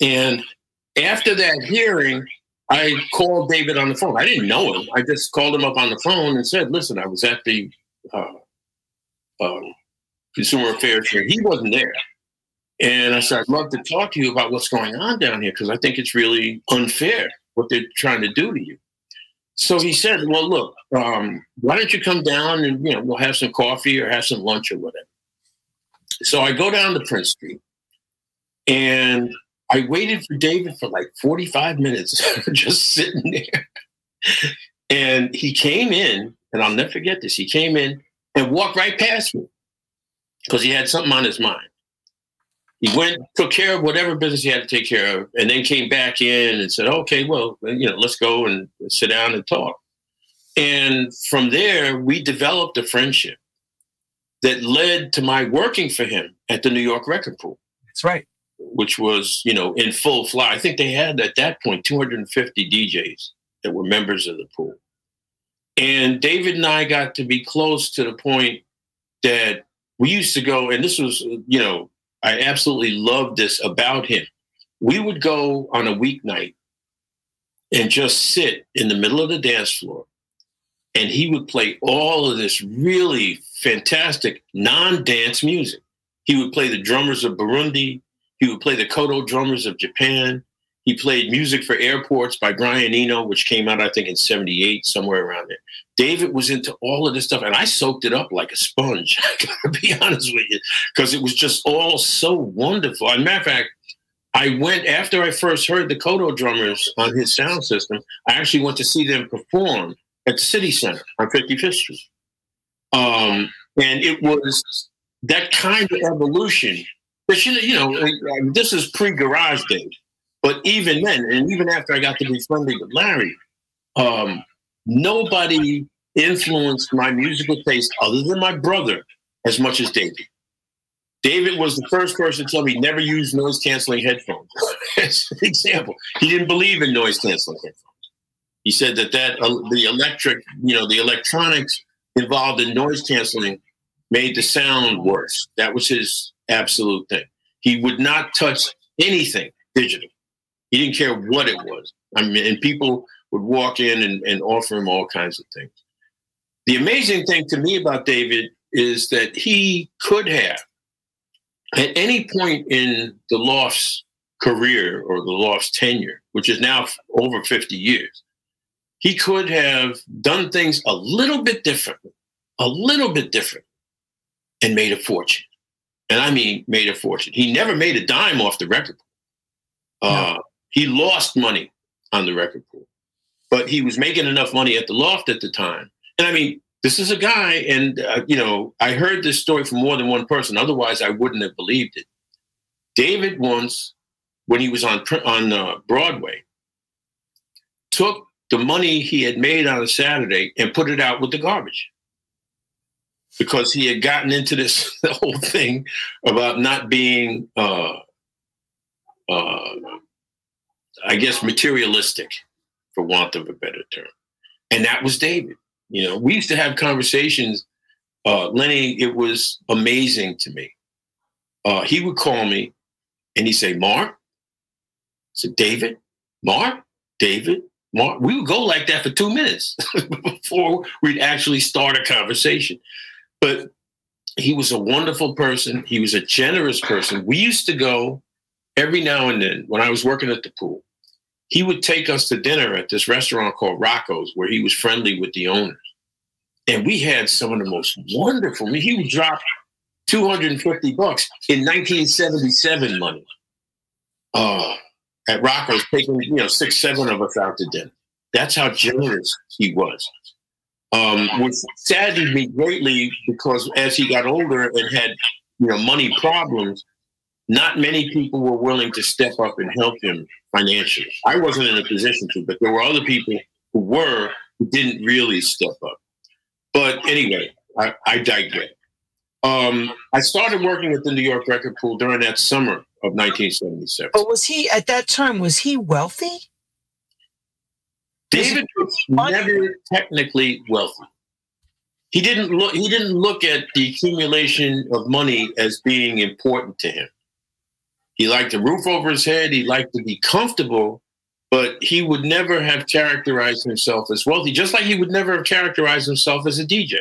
And after that hearing, I called David on the phone. I didn't know him. I just called him up on the phone and said, "Listen, I was at the uh, um, Consumer Affairs here. He wasn't there." And I said, I'd love to talk to you about what's going on down here because I think it's really unfair what they're trying to do to you. So he said, Well, look, um, why don't you come down and you know we'll have some coffee or have some lunch or whatever. So I go down to Prince Street and I waited for David for like 45 minutes, just sitting there. And he came in, and I'll never forget this. He came in and walked right past me because he had something on his mind. He went, took care of whatever business he had to take care of, and then came back in and said, "Okay, well, you know, let's go and sit down and talk." And from there, we developed a friendship that led to my working for him at the New York Record Pool. That's right. Which was, you know, in full fly. I think they had at that point 250 DJs that were members of the pool. And David and I got to be close to the point that we used to go, and this was, you know, I absolutely loved this about him. We would go on a weeknight and just sit in the middle of the dance floor. And he would play all of this really fantastic non dance music. He would play the drummers of Burundi. He would play the Kodo drummers of Japan. He played music for airports by Brian Eno, which came out, I think, in 78, somewhere around there. David was into all of this stuff, and I soaked it up like a sponge. I gotta be honest with you, because it was just all so wonderful. As a matter of fact, I went after I first heard the Kodo drummers on his sound system. I actually went to see them perform at the City Center on 55th Street. Um, and it was that kind of evolution. But you know, this is pre-garage Day. But even then, and even after I got to be friendly with Larry, um, nobody influenced my musical taste other than my brother as much as David. David was the first person to tell me never use noise canceling headphones. as an example, he didn't believe in noise canceling headphones. He said that that uh, the electric, you know, the electronics involved in noise canceling made the sound worse. That was his absolute thing. He would not touch anything digital. He didn't care what it was. I mean, and people would walk in and, and offer him all kinds of things. The amazing thing to me about David is that he could have, at any point in the Loft's career or the Loft's tenure, which is now over 50 years, he could have done things a little bit differently, a little bit different, and made a fortune. And I mean, made a fortune. He never made a dime off the record. Uh, no. He lost money on the record pool, but he was making enough money at the loft at the time. And I mean, this is a guy, and uh, you know, I heard this story from more than one person. Otherwise, I wouldn't have believed it. David once, when he was on on uh, Broadway, took the money he had made on a Saturday and put it out with the garbage because he had gotten into this whole thing about not being uh, uh, I guess, materialistic, for want of a better term. And that was David. You know, we used to have conversations. Uh, Lenny, it was amazing to me. Uh, he would call me and he'd say, Mark, I said, David, Mark, David, Mark. We would go like that for two minutes before we'd actually start a conversation. But he was a wonderful person. He was a generous person. We used to go every now and then when I was working at the pool he would take us to dinner at this restaurant called Rocco's, where he was friendly with the owners. And we had some of the most wonderful. I mean, he would drop 250 bucks in 1977 money uh, at Rocco's, taking you know six, seven of us out to dinner. That's how generous he was. Um, which saddened me greatly because as he got older and had you know money problems, not many people were willing to step up and help him financially. I wasn't in a position to, but there were other people who were who didn't really step up. But anyway, I, I digress. Um, I started working at the New York Record Pool during that summer of 1977. But was he at that time? Was he wealthy? David was never technically wealthy. He didn't look. He didn't look at the accumulation of money as being important to him He liked a roof over his head. He liked to be comfortable, but he would never have characterized himself as wealthy, just like he would never have characterized himself as a DJ.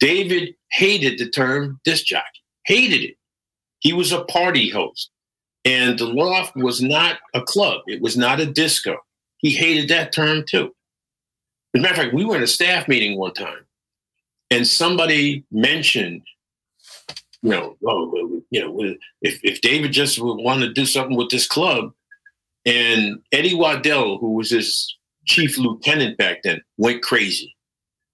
David hated the term disc jockey, hated it. He was a party host. And the loft was not a club, it was not a disco. He hated that term too. As a matter of fact, we were in a staff meeting one time, and somebody mentioned, you know, oh, you know, if, if David just would want to do something with this club, and Eddie Waddell, who was his chief lieutenant back then, went crazy.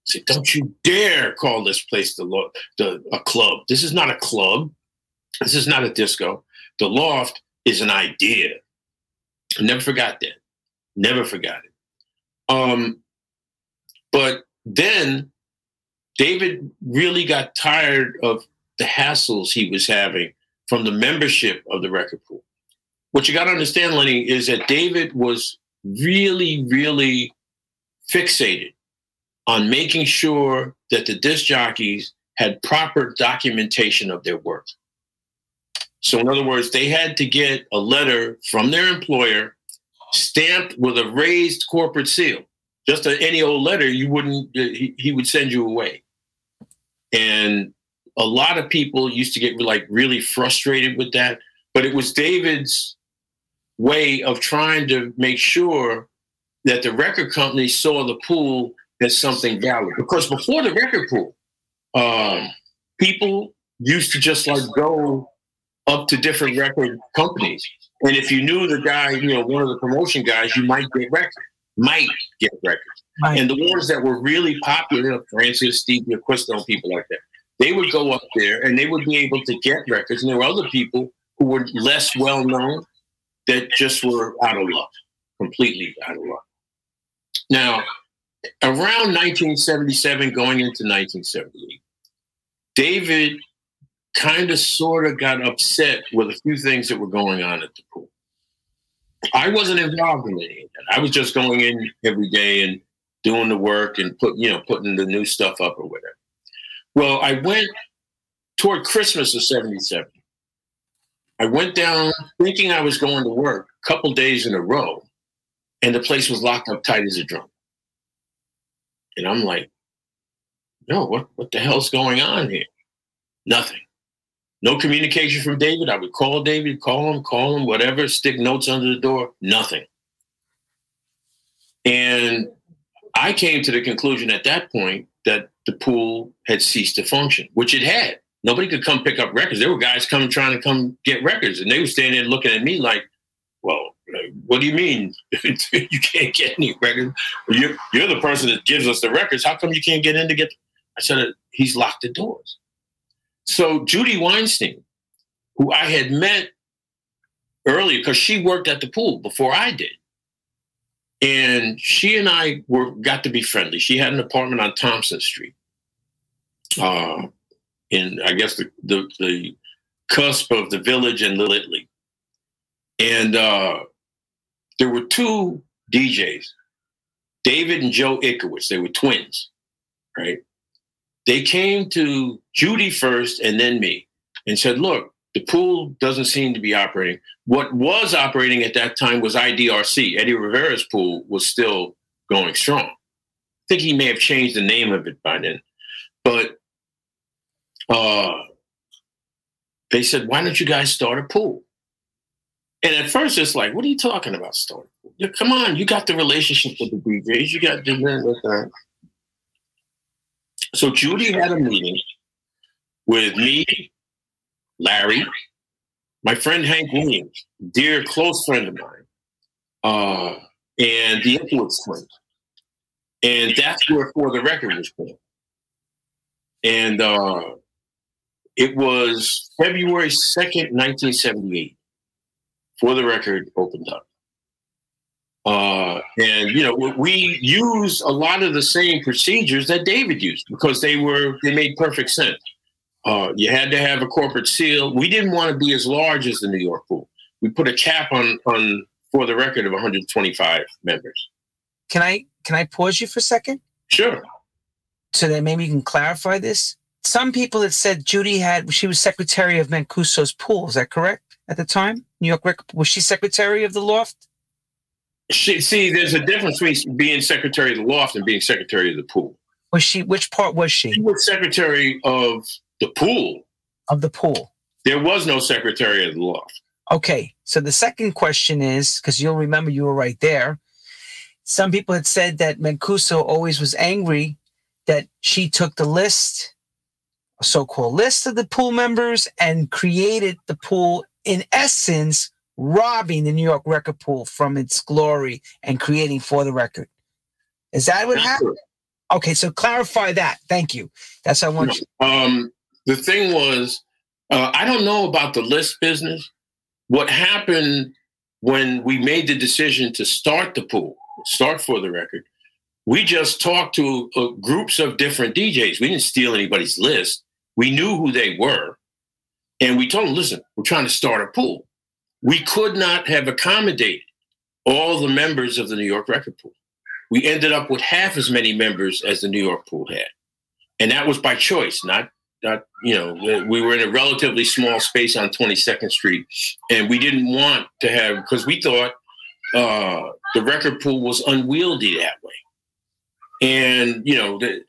He said, "Don't you dare call this place the, lo- the a club. This is not a club. This is not a disco. The loft is an idea." I never forgot that. Never forgot it. Um, but then David really got tired of the hassles he was having from the membership of the record pool. What you got to understand, Lenny, is that David was really, really fixated on making sure that the disc jockeys had proper documentation of their work. So, in other words, they had to get a letter from their employer stamped with a raised corporate seal. Just any old letter, you wouldn't, uh, he, he would send you away. And a lot of people used to get like really frustrated with that. But it was David's way of trying to make sure that the record company saw the pool as something valid. Because before the record pool, um, people used to just like go up to different record companies. And if you knew the guy, you know, one of the promotion guys, you might get records, might get records. Right. And the ones that were really popular, you know, Francis, Steve D'Acquisto, people like that, they would go up there and they would be able to get records. And there were other people who were less well known that just were out of luck, completely out of luck. Now, around 1977, going into 1978, David kind of sort of got upset with a few things that were going on at the pool. I wasn't involved in any of that. I was just going in every day and doing the work and put, you know, putting the new stuff up or whatever. Well, I went toward Christmas of 77. I went down thinking I was going to work a couple days in a row, and the place was locked up tight as a drum. And I'm like, no, what, what the hell's going on here? Nothing. No communication from David. I would call David, call him, call him, whatever, stick notes under the door, nothing. And I came to the conclusion at that point that the pool had ceased to function, which it had. Nobody could come pick up records. There were guys coming trying to come get records, and they were standing there looking at me like, well, what do you mean you can't get any records? You're, you're the person that gives us the records. How come you can't get in to get? I said, he's locked the doors. So Judy Weinstein, who I had met earlier, because she worked at the pool before I did. And she and I were got to be friendly. She had an apartment on Thompson Street. Uh, in I guess the, the, the cusp of the village and Little Italy. And uh, there were two DJs, David and Joe Ickowitz. They were twins, right? They came to Judy first and then me and said, look, the pool doesn't seem to be operating. What was operating at that time was IDRC. Eddie Rivera's pool was still going strong. I think he may have changed the name of it by then. But uh, they said, why don't you guys start a pool? And at first, it's like, what are you talking about starting? Come on, you got the relationship with the DJs, you got the. So Judy had a meeting with me, Larry, my friend Hank Williams, dear close friend of mine, uh, and the Influence. And that's where For the Record was born. And uh, it was February 2nd, 1978. For the Record opened up. Uh, and you know we use a lot of the same procedures that David used because they were they made perfect sense. Uh, you had to have a corporate seal. We didn't want to be as large as the New York pool. We put a cap on on for the record of 125 members. Can I can I pause you for a second? Sure. So that maybe you can clarify this. Some people had said Judy had she was secretary of Mancuso's pool. Is that correct at the time? New York record. Was she secretary of the loft? She, see, there's a difference between being secretary of the loft and being secretary of the pool. Was she? Which part was she? She was secretary of the pool. Of the pool. There was no secretary of the loft. Okay, so the second question is because you'll remember you were right there. Some people had said that Mancuso always was angry that she took the list, a so-called list of the pool members, and created the pool in essence, robbing the New York record pool from its glory and creating for the record. Is that what happened? Okay, so clarify that. Thank you. That's what I want you. Um, the thing was, uh, I don't know about the list business. What happened when we made the decision to start the pool, start for the record, we just talked to uh, groups of different DJs. We didn't steal anybody's list. We knew who they were. And we told them, listen, we're trying to start a pool. We could not have accommodated all the members of the New York record pool. We ended up with half as many members as the New York pool had. And that was by choice, not not you know we were in a relatively small space on 22nd street and we didn't want to have because we thought uh, the record pool was unwieldy that way and you know the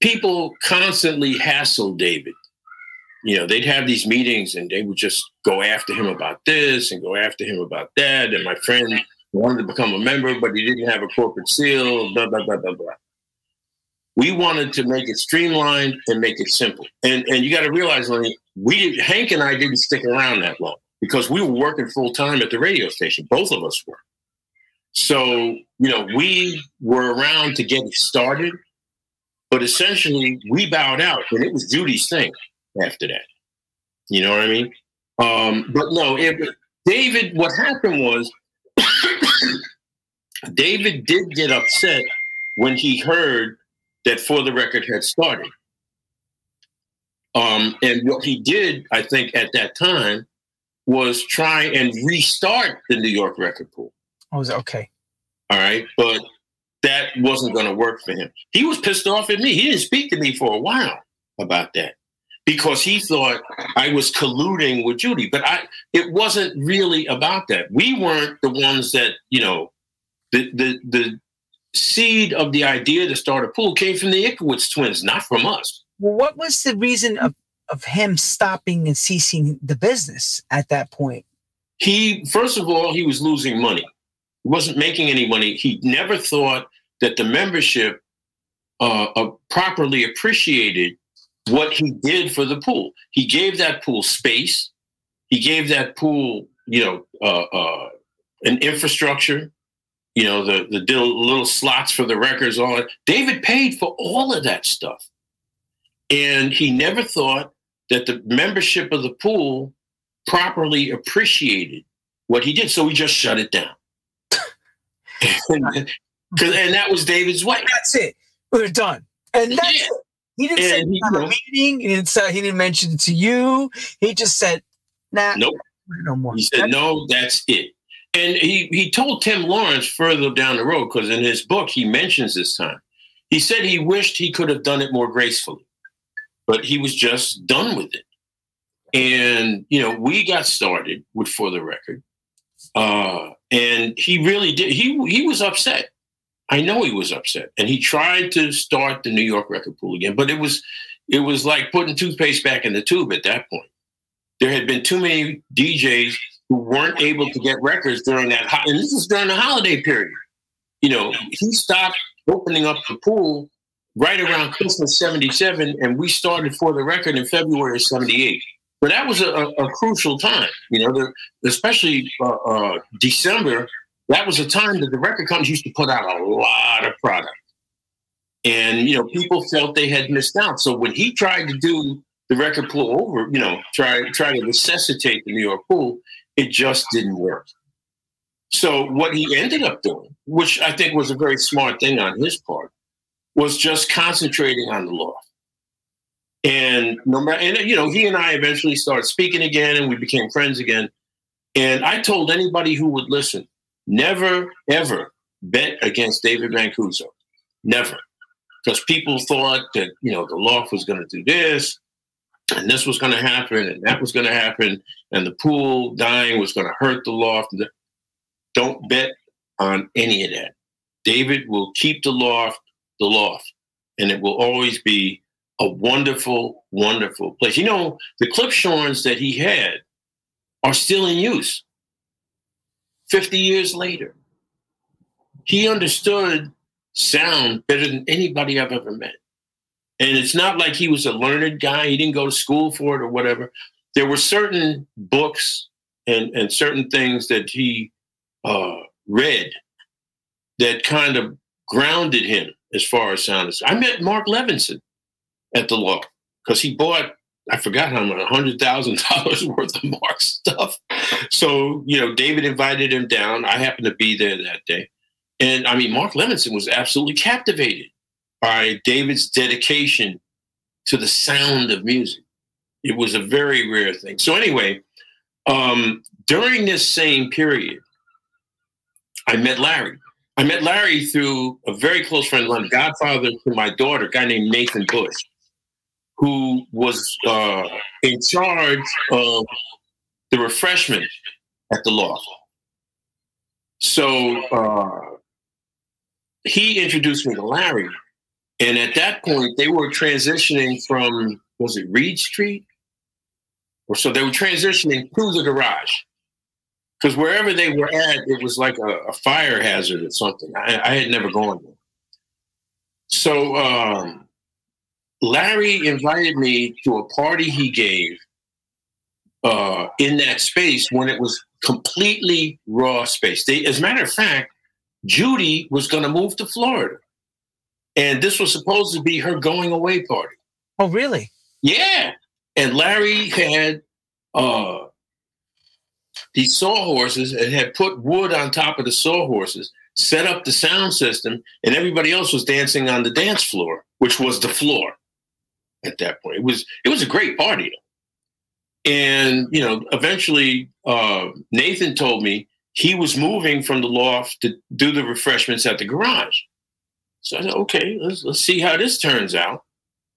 people constantly hassled david you know they'd have these meetings and they would just go after him about this and go after him about that and my friend wanted to become a member but he didn't have a corporate seal blah blah blah blah blah we wanted to make it streamlined and make it simple. And and you got to realize, Lenny, we Hank and I didn't stick around that long because we were working full time at the radio station. Both of us were. So you know, we were around to get it started, but essentially we bowed out, and it was Judy's thing after that. You know what I mean? Um, but no, it, David. What happened was. David did get upset when he heard that For the Record had started. Um, and what he did, I think, at that time was try and restart the New York record pool. Oh, was okay. All right. But that wasn't going to work for him. He was pissed off at me. He didn't speak to me for a while about that because he thought I was colluding with Judy. But I it wasn't really about that. We weren't the ones that, you know, the the the seed of the idea to start a pool came from the Ickowitz twins, not from us. Well, what was the reason of, of him stopping and ceasing the business at that point? He, first of all, he was losing money. He wasn't making any money. He never thought that the membership uh, uh, properly appreciated what he did for the pool. He gave that pool space. He gave that pool, you know, uh, uh an infrastructure you know, the the little slots for the records, all that. David paid for all of that stuff. And he never thought that the membership of the pool properly appreciated what he did. So he just shut it down. and, and that was David's way. That's it. We're done. And that's yeah. He didn't say he, a meeting. He didn't say he didn't mention it to you. He just said, "Nah, nope, no more." He said, "No, that's it." And he, he told Tim Lawrence further down the road, because in his book, he mentions this time. He said he wished he could have done it more gracefully, but he was just done with it. And, you know, we got started with For the Record. Uh, and he really did. He, he was upset. I know he was upset. And he tried to start the New York record pool again, but it was it was like putting toothpaste back in the tube at that point. There had been too many DJs who weren't able to get records during that, ho- and this is during the holiday period. You know, he stopped opening up the pool right around Christmas 77, and we started for the record in February of 78. But that was a, a, a crucial time, you know, the, especially uh, uh, December. That was a time that the record companies used to put out a lot of product. And, you know, people felt they had missed out. So when he tried to do the record pool over, you know, try, try to resuscitate the New York pool, it just didn't work. So what he ended up doing, which I think was a very smart thing on his part, was just concentrating on the law. And no and you know, he and I eventually started speaking again, and we became friends again. And I told anybody who would listen, never ever bet against David Mancuso, never, because people thought that you know the loft was going to do this, and this was going to happen, and that was going to happen, and the pool dying was going to hurt the loft. Don't bet on any of that. David will keep the loft the loft, and it will always be a wonderful, wonderful place. You know, the Klipschorns that he had are still in use 50 years later. He understood sound better than anybody I've ever met. And it's not like he was a learned guy, he didn't go to school for it or whatever. There were certain books and, and certain things that he uh, read that kind of grounded him as far as sound is. I met Mark Levinson at the law because he bought I forgot how much, hundred thousand dollars worth of Mark stuff. So you know, David invited him down. I happened to be there that day, and I mean, Mark Levinson was absolutely captivated by David's dedication to the sound of music. It was a very rare thing. So anyway, um, during this same period, I met Larry. I met Larry through a very close friend, my godfather to my daughter, a guy named Nathan Bush, who was uh, in charge of the refreshment at the loft. So uh, he introduced me to Larry, and at that point, they were transitioning from, was it Reade Street? Or so they were transitioning to the garage. Because wherever they were at, it was like a, a fire hazard or something. I, I, had never gone there. So um, Larry invited me to a party he gave uh, in that space when it was completely raw space. They, as a matter of fact, Judy was going to move to Florida. And this was supposed to be her going away party. Oh, really? Yeah. And Larry had uh, these sawhorses and had put wood on top of the sawhorses, set up the sound system, and everybody else was dancing on the dance floor, which was the floor at that point. It was it was a great party. And you know, eventually uh, Nathan told me he was moving from the loft to do the refreshments at the garage. So I said, okay, let's, let's see how this turns out.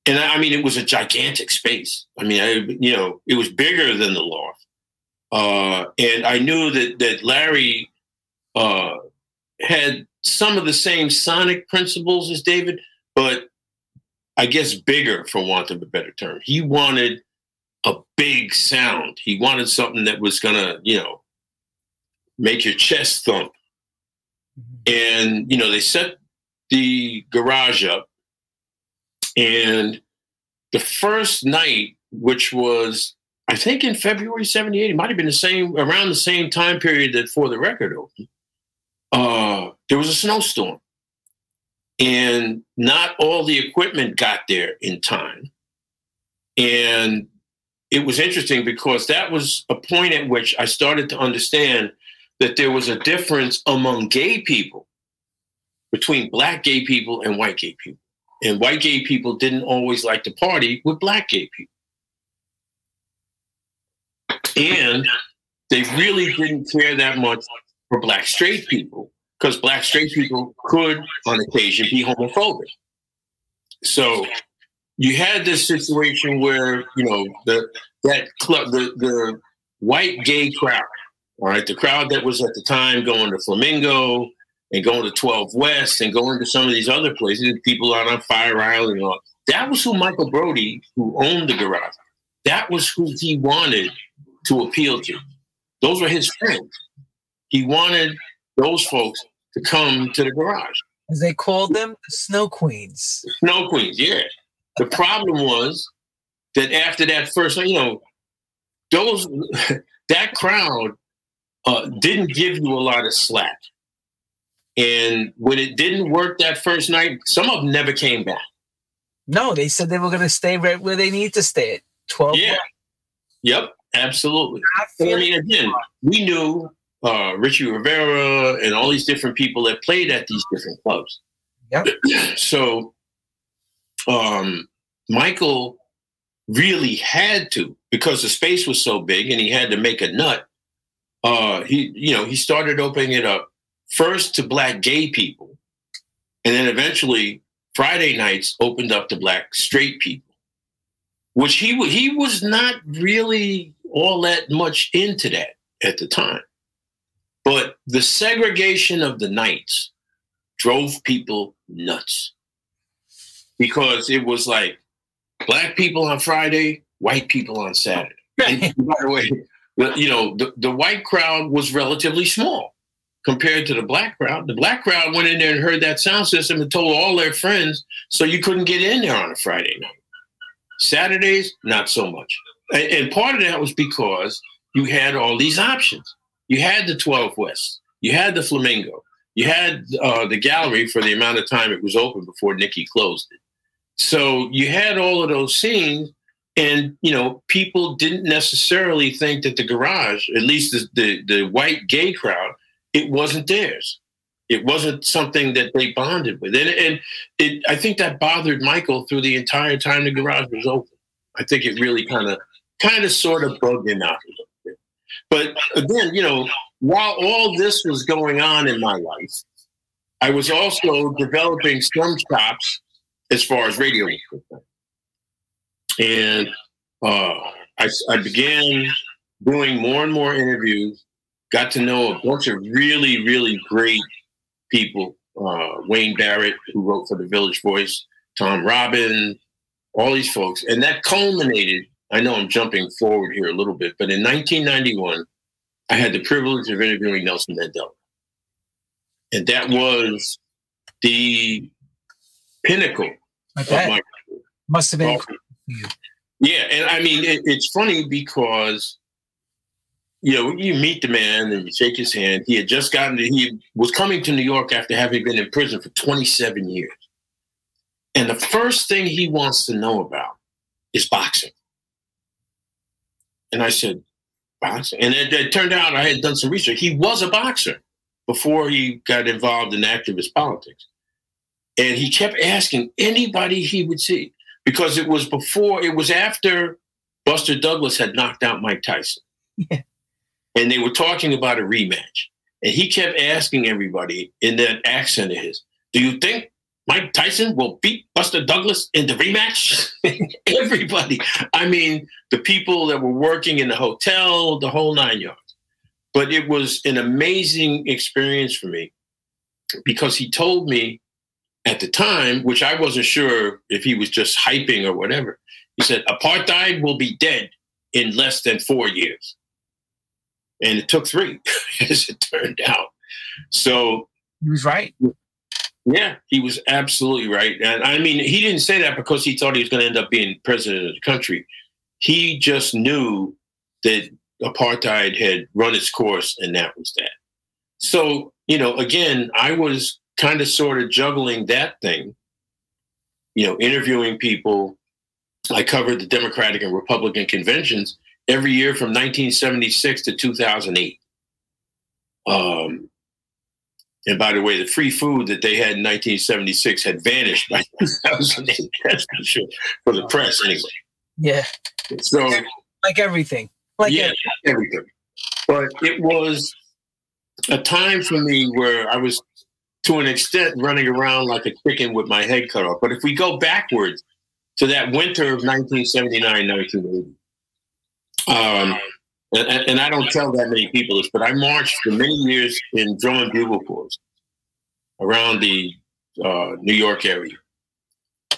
And I, I mean, it was a gigantic space. I mean, I, you know, it was bigger than the loft. Uh, and I knew that that Larry uh, had some of the same sonic principles as David, but I guess bigger, for want of a better term. He wanted a big sound. He wanted something that was gonna, you know, make your chest thump. Mm-hmm. And you know, they set the garage up. And the first night, which was, I think in February 78, it might have been the same, around the same time period that for the record opened, uh, there was a snowstorm. And not all the equipment got there in time. And it was interesting because that was a point at which I started to understand that there was a difference among gay people between black gay people and white gay people. And white gay people didn't always like to party with black gay people. And they really didn't care that much for black straight people because black straight people could, on occasion, be homophobic. So you had this situation where you know the that club, the the white gay crowd, all right, the crowd that was at the time going to Flamingo, and going to 12 West and going to some of these other places, people out on Fire Island and all. That was who Michael Brody, who owned the garage, that was who he wanted to appeal to. Those were his friends. He wanted those folks to come to the garage. As they called them, the Snow Queens. Snow Queens, yeah. The problem was that after that first, you know, those that crowd uh, didn't give you a lot of slack. And when it didn't work that first night, some of them never came back. No, they said they were going to stay right where they need to stay at 12. Yeah. Yep, absolutely. I mean, again, we knew uh, Richie Rivera and all these different people that played at these different clubs. Yep. so um, Michael really had to, because the space was so big and he had to make a nut. Uh, he, you know, he started opening it up first to black gay people, and then eventually Friday nights opened up to black straight people. which he he was not really all that much into that at the time. But the segregation of the nights drove people nuts because it was like black people on Friday, white people on Saturday. and by the way, you know, the, the white crowd was relatively small compared to the black crowd. The black crowd went in there and heard that sound system and told all their friends, so you couldn't get in there on a Friday night. Saturdays, not so much. And, and part of that was because you had all these options. You had the 12 West, you had the Flamingo, you had uh, the gallery for the amount of time it was open before Nikki closed it. So you had all of those scenes, and you know people didn't necessarily think that the garage, at least the, the, the white gay crowd, it wasn't theirs. It wasn't something that they bonded with, and, and it, I think that bothered Michael through the entire time the garage was open. I think it really kind of, kind of, sort of bugged him out. But again, you know, while all this was going on in my life, I was also developing some chops as far as radio was concerned. And uh, I, I began doing more and more interviews, got to know a bunch of really, really great people. Uh, Wayne Barrett, who wrote for the Village Voice, Tom Robin, all these folks. And that culminated, I know I'm jumping forward here a little bit, but in 1991, I had the privilege of interviewing Nelson Mandela. And that was the pinnacle. I bet. My, Must have been. Yeah, and I mean it, it's funny because you know you meet the man and you shake his hand. He had just gotten to, he was coming to New York after having been in prison for 27 years, and the first thing he wants to know about is boxing. And I said, boxing, and it, it turned out I had done some research. He was a boxer before he got involved in activist politics. And he kept asking anybody he would see because it was before, it was after Buster Douglas had knocked out Mike Tyson. Yeah. And they were talking about a rematch. And he kept asking everybody in that accent of his, Do you think Mike Tyson will beat Buster Douglas in the rematch? everybody. I mean, the people that were working in the hotel, the whole nine yards. But it was an amazing experience for me because he told me at the time, which I wasn't sure if he was just hyping or whatever. He said, apartheid will be dead in less than four years. And it took three, as it turned out. So he was right. Yeah, he was absolutely right. And I mean, he didn't say that because he thought he was going to end up being president of the country. He just knew that apartheid had run its course and that was that. So, you know, again, I was kind of sort of juggling that thing, you know, interviewing people. I covered the Democratic and Republican conventions every year from 1976 to 2008. Um, and by the way, the free food that they had in 1976 had vanished by 2008. That's for sure for the press, anyway. Yeah. So, like everything, like yeah, everything. But it was a time for me where I was to an extent running around like a chicken with my head cut off. But if we go backwards to that winter of 1979, 1980, um, and, and, I don't tell that many people this, but I marched for many years in drum and bugle corps around the uh, New York area.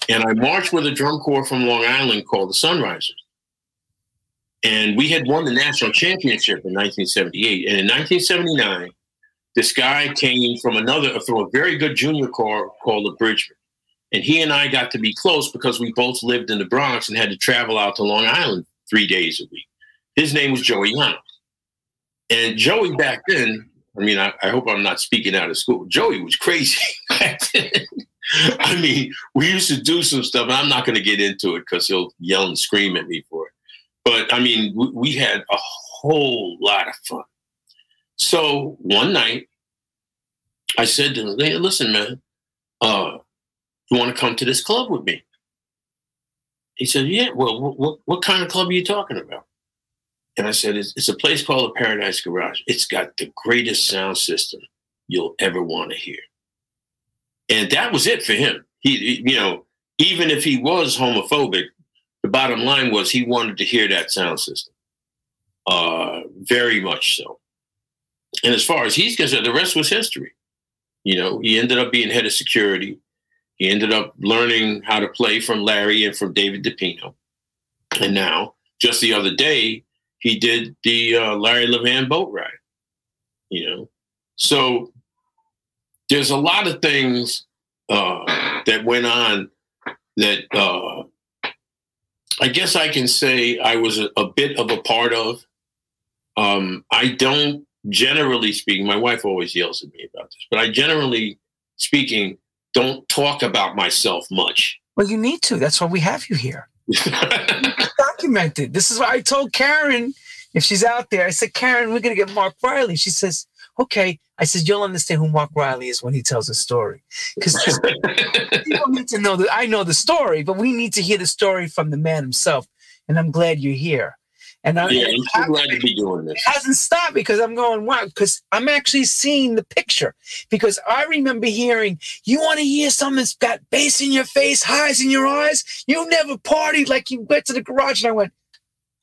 And I marched with a drum corps from Long Island called the Sunrisers. And we had won the national championship in 1978. And in 1979, this guy came from another, from a very good junior corps called the Bridgemen. And he and I got to be close because we both lived in the Bronx and had to travel out to Long Island three days a week. His name was Joey Llanos. And Joey back then, I mean, I, I, hope I'm not speaking out of school. Joey was crazy. Back then. I mean, we used to do some stuff, and I'm not going to get into it because he'll yell and scream at me for it. But I mean, we, we had a whole lot of fun. So one night, I said to him, hey, listen, man, uh, you want to come to this club with me? He said, yeah, well, what, what kind of club are you talking about? And I said, it's, it's a place called the Paradise Garage. It's got the greatest sound system you'll ever want to hear. And that was it for him. He, you know, even if he was homophobic, the bottom line was he wanted to hear that sound system. Uh, very much so. And as far as he's concerned, the rest was history. You know, he ended up being head of security. He ended up learning how to play from Larry and from David DePino. And now, just the other day, he did the uh, Larry Levan boat ride. You know, so there's a lot of things uh, that went on that uh, I guess I can say I was a, a bit of a part of. Um, I don't generally speaking, my wife always yells at me about this, but I generally speaking don't talk about myself much. Well, you need to. That's why we have you here. Documented. This is what I told Karen if she's out there. I said, Karen, we're gonna get Mark Riley. She says, okay. I said, you'll understand who Mark Riley is when he tells a story. Because people need to know that I know the story, but we need to hear the story from the man himself. And I'm glad you're here. And I'm, yeah, I'm so glad to be doing this. It Hasn't stopped because I'm going wow because I'm actually seeing the picture. Because I remember hearing, "You want to hear something that's got bass in your face, highs in your eyes? You never partied like you went to the garage." And I went,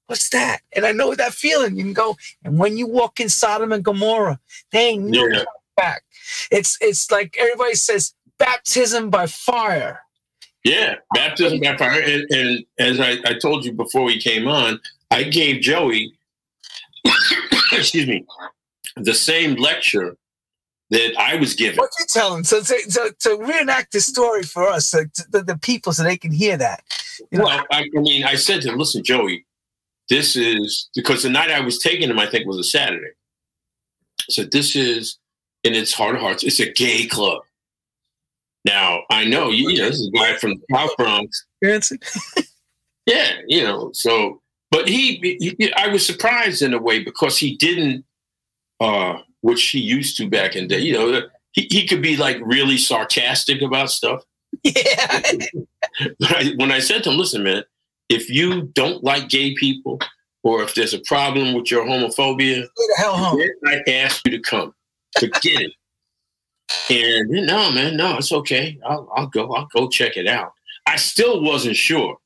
"What's that?" And I know that feeling. You can go, and when you walk in Sodom and Gomorrah, they ain't no yeah. back. It's it's like everybody says, baptism by fire. Yeah, baptism by fire. And, and as I, I told you before we came on, I gave Joey, excuse me, the same lecture that I was given. What you tell him? So, so, so, to reenact the story for us, so the, the, people, so they can hear that. You know? Well, I, I, mean, I said to him, listen, Joey, this is because the night I was taking him, I think was a Saturday. I said, this is, in its heart of hearts, it's a gay club. Now, I know, you, you know, this is a guy from the South Bronx. yeah, you know, so but he, he, I was surprised in a way because he didn't, uh, which he used to back in the day. You know, he, he could be like really sarcastic about stuff. Yeah. but I, when I said to him, listen, man, if you don't like gay people or if there's a problem with your homophobia, the hell home. I ask you to come. Forget it. And no, man, no, it's okay. I'll, I'll go. I'll go check it out. I still wasn't sure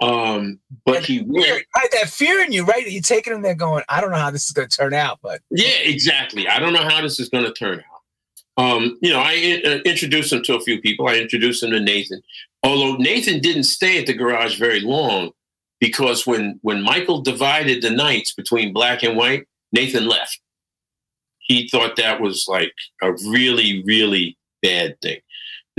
um, but and he went. Had that fear in you, right? You're taking him there going, I don't know how this is going to turn out, but. Yeah, exactly. I don't know how this is going to turn out. Um, you know, I uh, introduced him to a few people. I introduced him to Nathan. Although Nathan didn't stay at the garage very long because when, when Michael divided the nights between black and white, Nathan left. He thought that was like a really, really bad thing.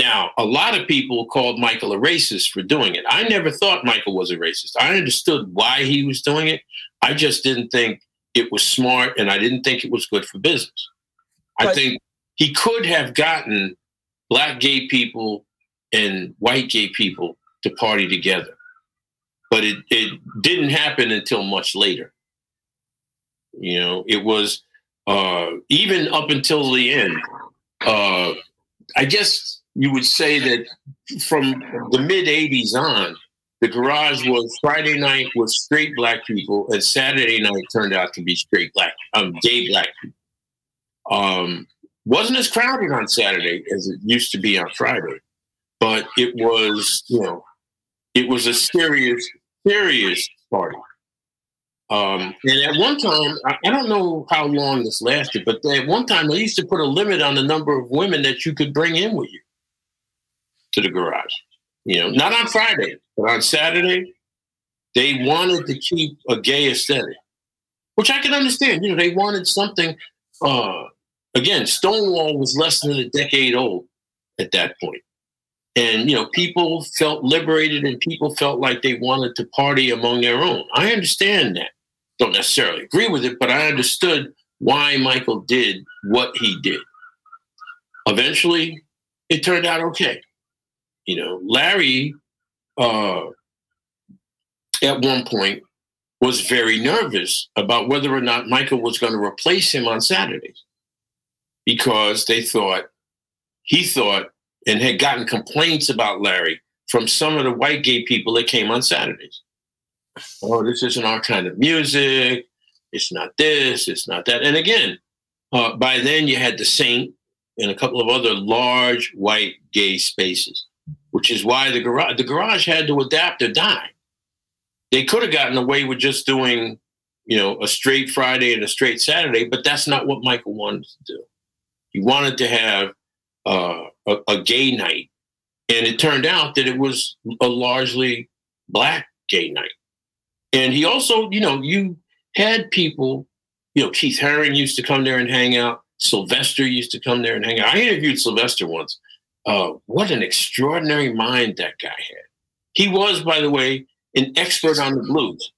Now, a lot of people called Michael a racist for doing it. I never thought Michael was a racist. I understood why he was doing it. I just didn't think it was smart and I didn't think it was good for business. But, I think he could have gotten black gay people and white gay people to party together. But it, it didn't happen until much later. You know, it was uh, even up until the end. Uh, I guess you would say that from the mid 80s on, the garage was Friday night was straight black people, and Saturday night turned out to be straight black, um, gay black people. Um, wasn't as crowded on Saturday as it used to be on Friday, but it was, you know, it was a serious, serious party. Um, and at one time, I, I don't know how long this lasted, but at one time they used to put a limit on the number of women that you could bring in with you to the garage. You know, not on Friday, but on Saturday, they wanted to keep a gay aesthetic, which I can understand. You know, they wanted something. Uh, again, Stonewall was less than a decade old at that point. And, you know, people felt liberated and people felt like they wanted to party among their own. I understand that. Don't necessarily agree with it, but I understood why Michael did what he did. Eventually, it turned out okay. You know, Larry uh, at one point was very nervous about whether or not Michael was going to replace him on Saturdays because they thought, he thought, and had gotten complaints about Larry from some of the white gay people that came on Saturdays. Oh, this isn't our kind of music. It's not this, it's not that. And again, uh, by then you had the Saint and a couple of other large white gay spaces which is why the garage the garage had to adapt or die. they could have gotten away with just doing, you know, a straight Friday and a straight Saturday, but that's not what Michael wanted to do. He wanted to have uh, a, a gay night, and it turned out that it was a largely black gay night. And he also, you know, you had people, you know, Keith Haring used to come there and hang out. Sylvester used to come there and hang out. I interviewed Sylvester once. Uh, what an extraordinary mind that guy had. He was, by the way, an expert on the blues.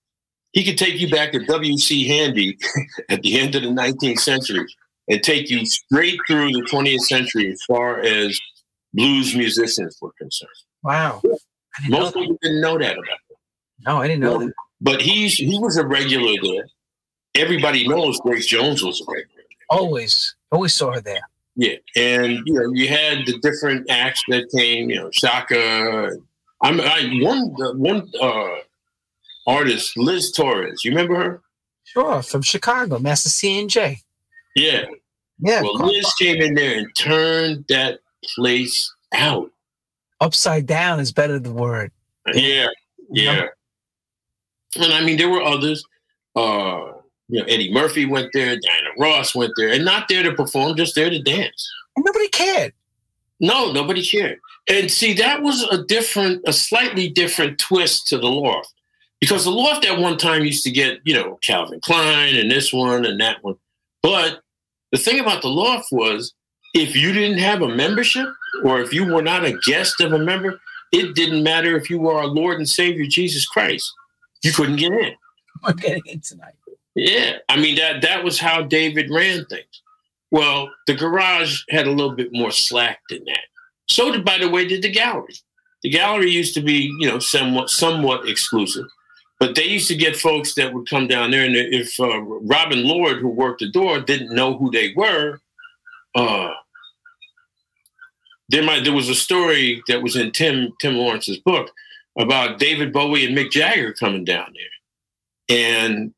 He could take you back to W.C. Handy at the end of the 19th century and take you straight through the 20th century as far as blues musicians were concerned. Wow. Most people didn't know that about him. No, I didn't know that. But he's he was a regular there. Everybody knows Grace Jones was a regular. There. Always, always saw her there. Yeah, and you know you had the different acts that came. You know, Shaka. I'm I one one uh, artist, Liz Torres. You remember her? Sure, from Chicago, Master C and J. Yeah. Yeah. Well, Liz came in there and turned that place out. Upside down is better the word. Yeah, yeah. And I mean, there were others. Uh, you know, Eddie Murphy went there, Diana Ross went there, and not there to perform, just there to dance. And nobody cared. No, nobody cared. And see, that was a different, a slightly different twist to the loft. Because the loft at one time used to get, you know, Calvin Klein and this one and that one. But the thing about the loft was if you didn't have a membership or if you were not a guest of a member, it didn't matter if you were our Lord and Savior Jesus Christ. You couldn't get in. I'm getting in tonight. Yeah. I mean that that was how David ran things. Well, the garage had a little bit more slack than that. So did, by the way, did the gallery. The gallery used to be, you know, somewhat somewhat exclusive. But they used to get folks that would come down there, and if uh, Robin Lord, who worked the door, didn't know who they were, uh, there might there was a story that was in Tim Tim Lawrence's book about David Bowie and Mick Jagger coming down there, and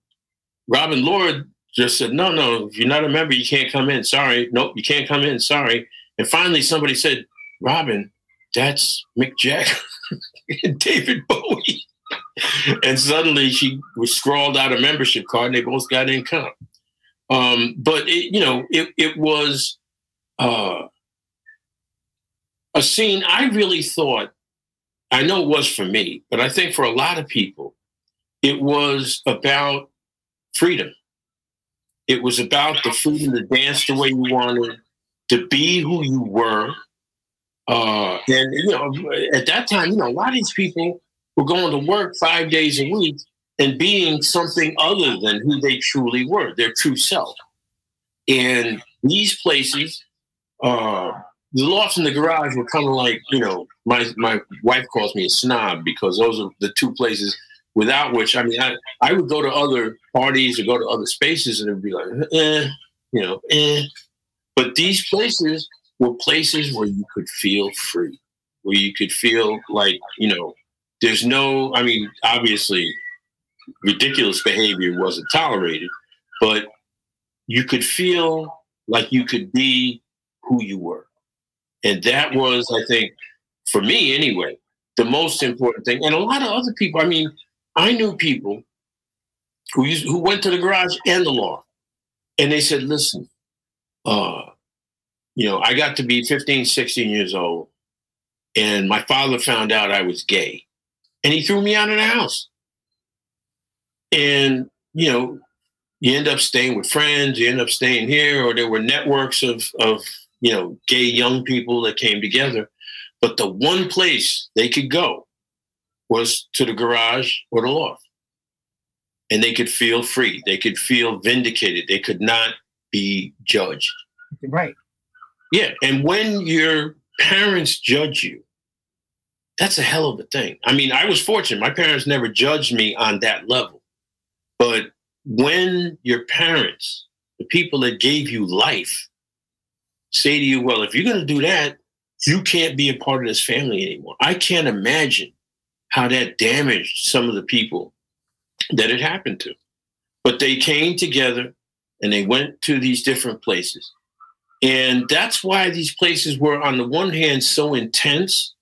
Robin Lord just said, "No, no, if you're not a member, you can't come in. Sorry, nope, you can't come in. Sorry." And finally, somebody said, "Robin, that's Mick Jagger and David Bowie." and suddenly she was scrawled out a membership card, and they both got income. Um, but it, you know, it it was uh, a scene. I really thought. I know it was for me, but I think for a lot of people, it was about freedom. It was about the freedom to dance the way you wanted, to be who you were. Uh, and you know, at that time, you know, a lot of these people were going to work five days a week and being something other than who they truly were, their true self. And these places, uh, the lofts and the garage were kind of like, you know, my my wife calls me a snob because those are the two places without which, I mean, I, I would go to other parties or go to other spaces and it'd be like, eh, you know, eh. But these places were places where you could feel free, where you could feel like, you know, there's no, I mean, obviously, ridiculous behavior wasn't tolerated, but you could feel like you could be who you were. And that was, I think, for me anyway, the most important thing. And a lot of other people, I mean, I knew people who used, who went to the garage and the loft, and they said, listen, uh, you know, I got to be 15, 16 years old, and my father found out I was gay, and he threw me out of the house. And, you know, you end up staying with friends, you end up staying here, or there were networks of, of you know, gay young people that came together. But the one place they could go was to the garage or the loft. And they could feel free. They could feel vindicated. They could not be judged. Right. Yeah. And when your parents judge you, that's a hell of a thing. I mean, I was fortunate. My parents never judged me on that level. But when your parents, the people that gave you life, say to you, well, if you're going to do that, you can't be a part of this family anymore. I can't imagine how that damaged some of the people that it happened to. But they came together and they went to these different places. And that's why these places were, on the one hand, so intense,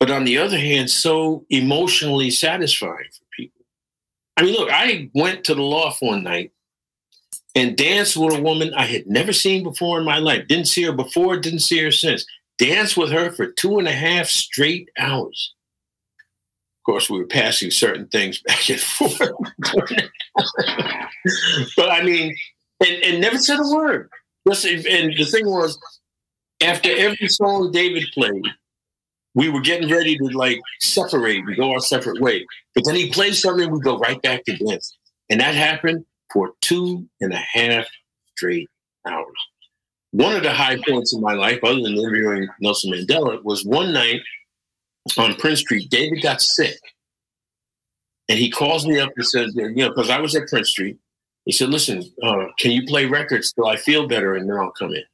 but on the other hand, so emotionally satisfying for people. I mean, look, I went to the loft one night and danced with a woman I had never seen before in my life. Didn't see her before, didn't see her since. Danced with her for two and a half straight hours. Course, we were passing certain things back and forth. but I mean, and, and never said a word. And the thing was, after every song David played, we were getting ready to like separate and go our separate way. But then he played something, we go right back to dance. And that happened for two and a half straight hours. One of the high points in my life, other than interviewing Nelson Mandela, was one night on Prince Street. David got sick. And he calls me up and says, you know, because I was at Prince Street. He said, listen, uh, can you play records till I feel better and then I'll come in?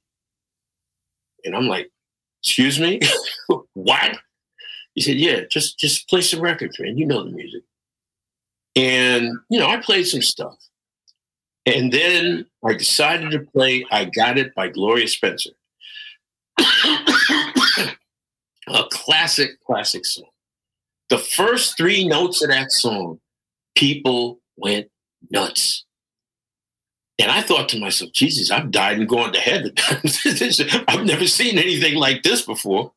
And I'm like, excuse me? what? He said, yeah, just just play some records, man. You know the music. And, you know, I played some stuff. And then I decided to play I Got It by Gloria Spencer. a classic, classic song. The first three notes of that song, people went nuts. And I thought to myself, Jesus, I've died and gone to heaven. I've never seen anything like this before.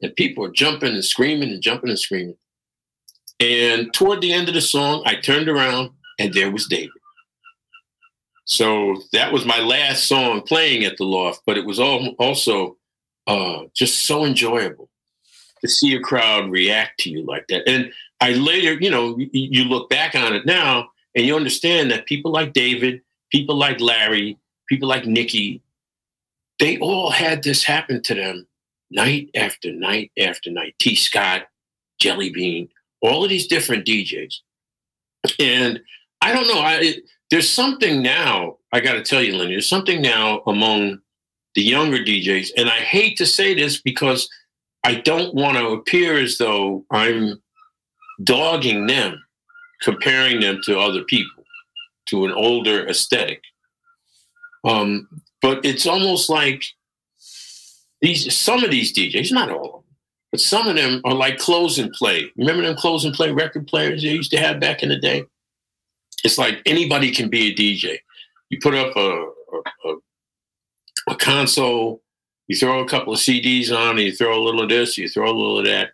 And people are jumping and screaming and jumping and screaming. And toward the end of the song, I turned around and there was David. So that was my last song playing at the loft, but it was all also uh, just so enjoyable to see a crowd react to you like that. And I later, you know, you look back on it now and you understand that people like David, people like Larry, people like Nicky, they all had this happen to them night after night after night. Tee Scott, Jelly Bean, all of these different DJs. And I don't know. I, there's something now, I got to tell you, Lenny, there's something now among the younger DJs. And I hate to say this because I don't want to appear as though I'm dogging them, comparing them to other people, to an older aesthetic. Um, but it's almost like these some of these DJs, not all of them, but some of them are like close and play. Remember them close and play record players they used to have back in the day? it's like anybody can be a DJ. You put up a, a, a console, you throw a couple of CDs on, you throw a little of this, you throw a little of that,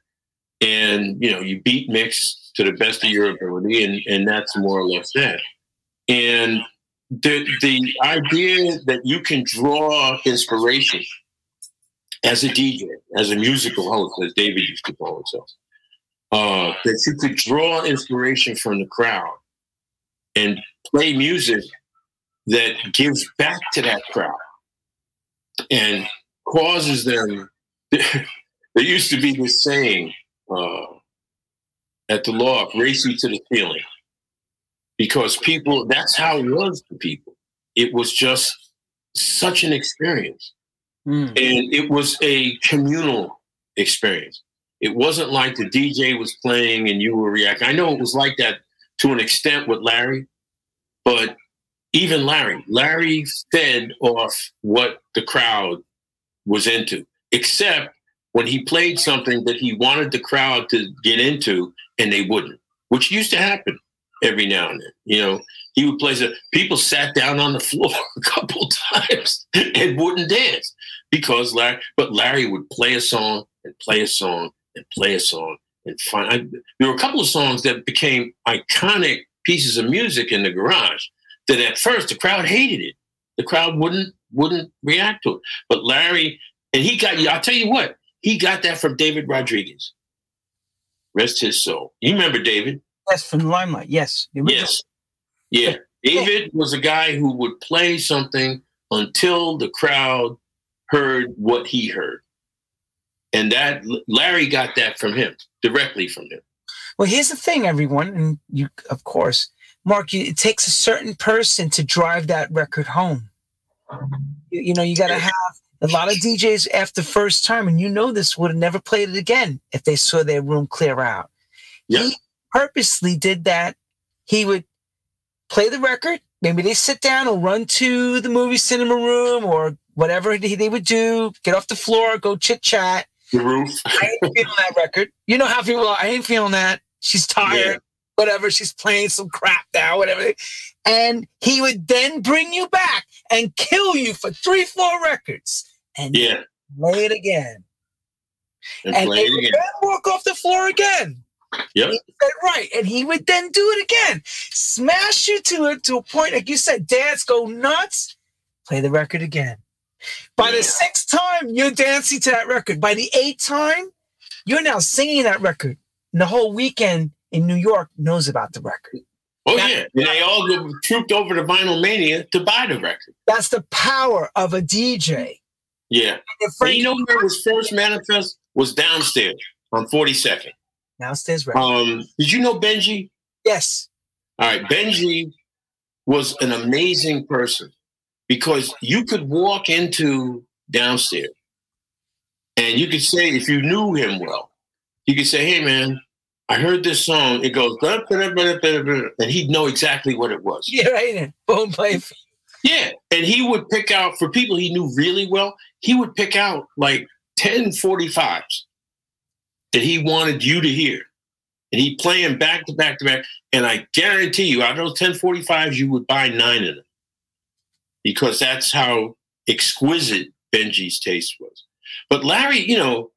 and you know you beat mix to the best of your ability, and and that's more or less that. And the the idea that you can draw inspiration as a DJ, as a musical host, as David used to call himself, uh, that you could draw inspiration from the crowd and play music that gives back to that crowd and causes them. there used to be this saying uh, at the law race you to the ceiling because people, that's how it was for people. It was just such an experience. Mm. And it was a communal experience. It wasn't like the DJ was playing and you were reacting. I know it was like that to an extent with Larry, but even Larry, Larry fed off what the crowd was into, except when he played something that he wanted the crowd to get into and they wouldn't, which used to happen every now and then. You know, he would play some, people sat down on the floor a couple times and wouldn't dance because Larry, but Larry would play a song and play a song and play a song and find. I, there were a couple of songs that became iconic pieces of music in the garage that at first the crowd hated it. The crowd wouldn't wouldn't react to it. But Larry, and he got I'll tell you what, he got that from David Rodriguez. Rest his soul. You remember David? Yes, from Limelight. Yes. Yes. Yeah. David was a guy who would play something until the crowd heard what he heard. And that Larry got that from him, directly from him. Well, here's the thing, everyone, and you, of course, Mark. You, it takes a certain person to drive that record home. You, you know, you got to have a lot of DJs after first time, and you know this would have never played it again if they saw their room clear out. Yeah. He purposely did that. He would play the record. Maybe they sit down or run to the movie cinema room or whatever they would do. Get off the floor, go chit chat. The roof. I ain't feeling that record. You know how people are. I ain't feeling that. She's tired. Whatever. She's playing some crap now, whatever. And he would then bring you back and kill you for three, four records. And Yeah. play it again. And, And play it again. then walk off the floor again. Yep. Right. And he would then do it again. Smash you to it to a point, like you said, dance, go nuts, play the record again. By the sixth time, you're dancing to that record. By the eighth time, you're now singing that record. And the whole weekend in New York knows about the record. Oh That- yeah. And they all go, trooped over to Vinyl Mania to buy the record. That's the power of a DJ. Yeah. And And you know where it was first manifest? Was downstairs on 42nd. downstairs record. Um, did you know Benji? yes. All right, Benji was an amazing person because you could walk into downstairs and you could say, if you knew him well, you could say, "Hey, man, I heard this song. It goes," da, da, da," and he'd know exactly what it was. Yeah, right. Boom, play. Yeah, and he would pick out for people he knew really well. He would pick out like 10 45s that he wanted you to hear. And he'd play them back to back to back. And I guarantee you, out of those 10 45s, you would buy nine of them because that's how exquisite Benji's taste was. But Larry, you know,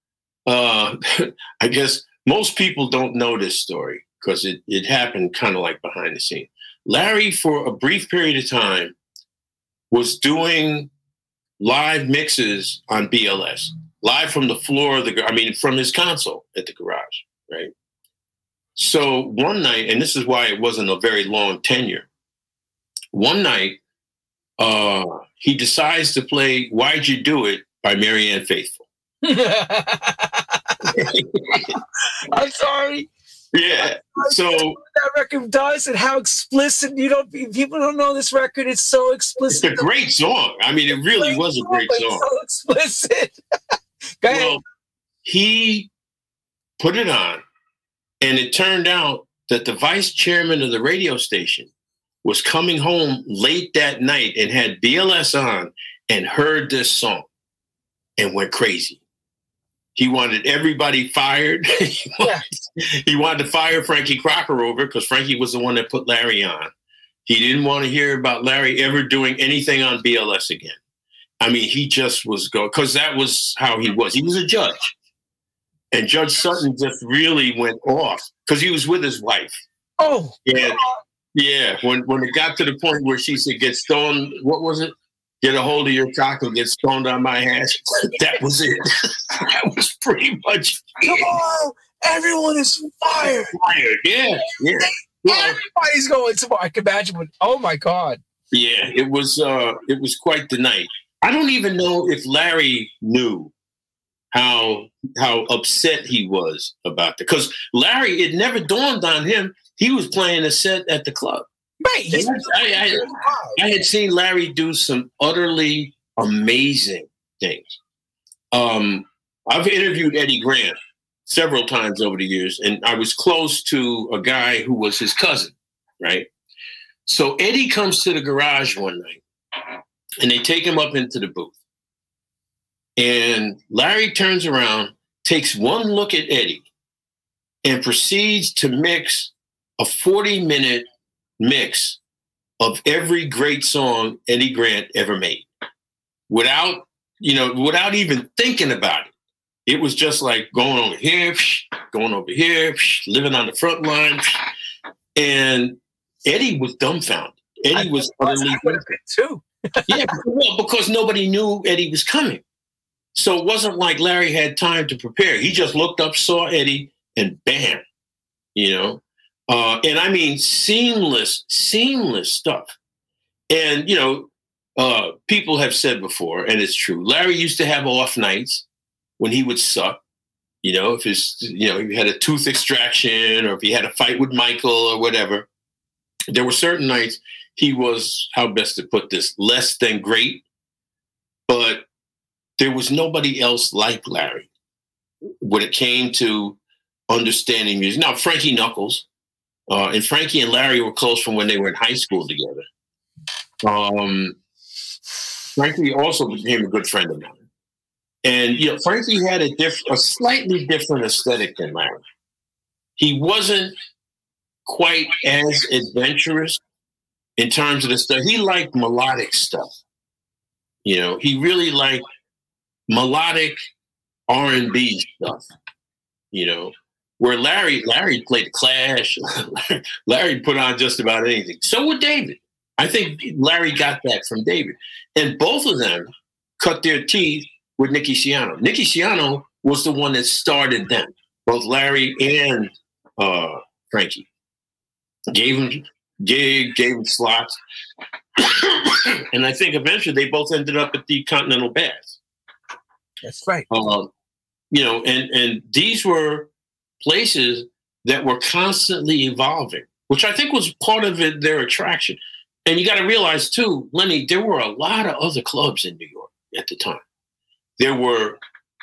uh, I guess most people don't know this story because it, it happened kind of like behind the scene. Larry, for a brief period of time, was doing live mixes on BLS, live from the floor of the, I mean, from his console at the garage, right? So one night, and this is why it wasn't a very long tenure. One night, uh, he decides to play "Why'd You Do It" by Marianne Faithfull. I'm sorry. Yeah. So that record does and how explicit you don't people don't know this record it's so explicit. it's a great song. I mean, it really was a oh, great but it's song. so explicit go ahead Well, he put it on, and it turned out that the vice chairman of the radio station was coming home late that night and had BLS on and heard this song and went crazy. He wanted everybody fired. he, wanted, he wanted to fire Frankie Crocker over because Frankie was the one that put Larry on. He didn't want to hear about Larry ever doing anything on BLS again. I mean, he just was going because that was how he was. He was a judge, and Judge Sutton just really went off because he was with his wife. oh Yeah, yeah. When when it got to the point where she said, "Get stoned," what was it? Get a hold of your cock and get stoned on my ass. that was it. that was pretty much tomorrow everyone is fired fired. Yeah, yeah. Everybody's going tomorrow i can imagine what oh my god Yeah, it was uh it was quite the night. I don't even know if Larry knew how how upset he was about that. Because Larry, it never dawned on him he was playing a set at the club. Right he's I, I, I had seen Larry do some utterly amazing things. Um, I've interviewed Eddie Grant several times over the years, and I was close to a guy who was his cousin, right? So Eddie comes to the garage one night, and they take him up into the booth. And Larry turns around, takes one look at Eddie, and proceeds to mix a 40 minute mix of every great song Eddie Grant ever made without, you know, without even thinking about it. It was just like going over here, going over here, living on the front line. And Eddie was dumbfounded. Eddie I- was I utterly too yeah, well, because nobody knew Eddie was coming. So it wasn't like Larry had time to prepare. He just looked up, saw Eddie, and bam, you know. Uh, and I mean, seamless, seamless stuff. And you know, uh, people have said before, and it's true. Larry used to have off nights when he would suck. You know, if his, you know, he had a tooth extraction, or if he had a fight with Michael, or whatever. There were certain nights he was how best to put this less than great but there was nobody else like larry when it came to understanding music now frankie knuckles uh, and frankie and larry were close from when they were in high school together um, frankie also became a good friend of mine and you know frankie had a diff- a slightly different aesthetic than larry he wasn't quite as adventurous in terms of the stuff. He liked melodic stuff. You know, he really liked melodic R and B stuff. You know, where Larry Larry played Clash, Larry put on just about anything. So would David. I think Larry got that from David, and both of them cut their teeth with Nicky Siano. Nicky Siano was the one that started them, both Larry and uh, Frankie. Gave him gig, gave him slots, and I think eventually they both ended up at the Continental Baths. That's right. Uh, you know, and and these were places that were constantly evolving, which I think was part of it, their attraction. And you got to realize too, Lenny, there were a lot of other clubs in New York at the time. There were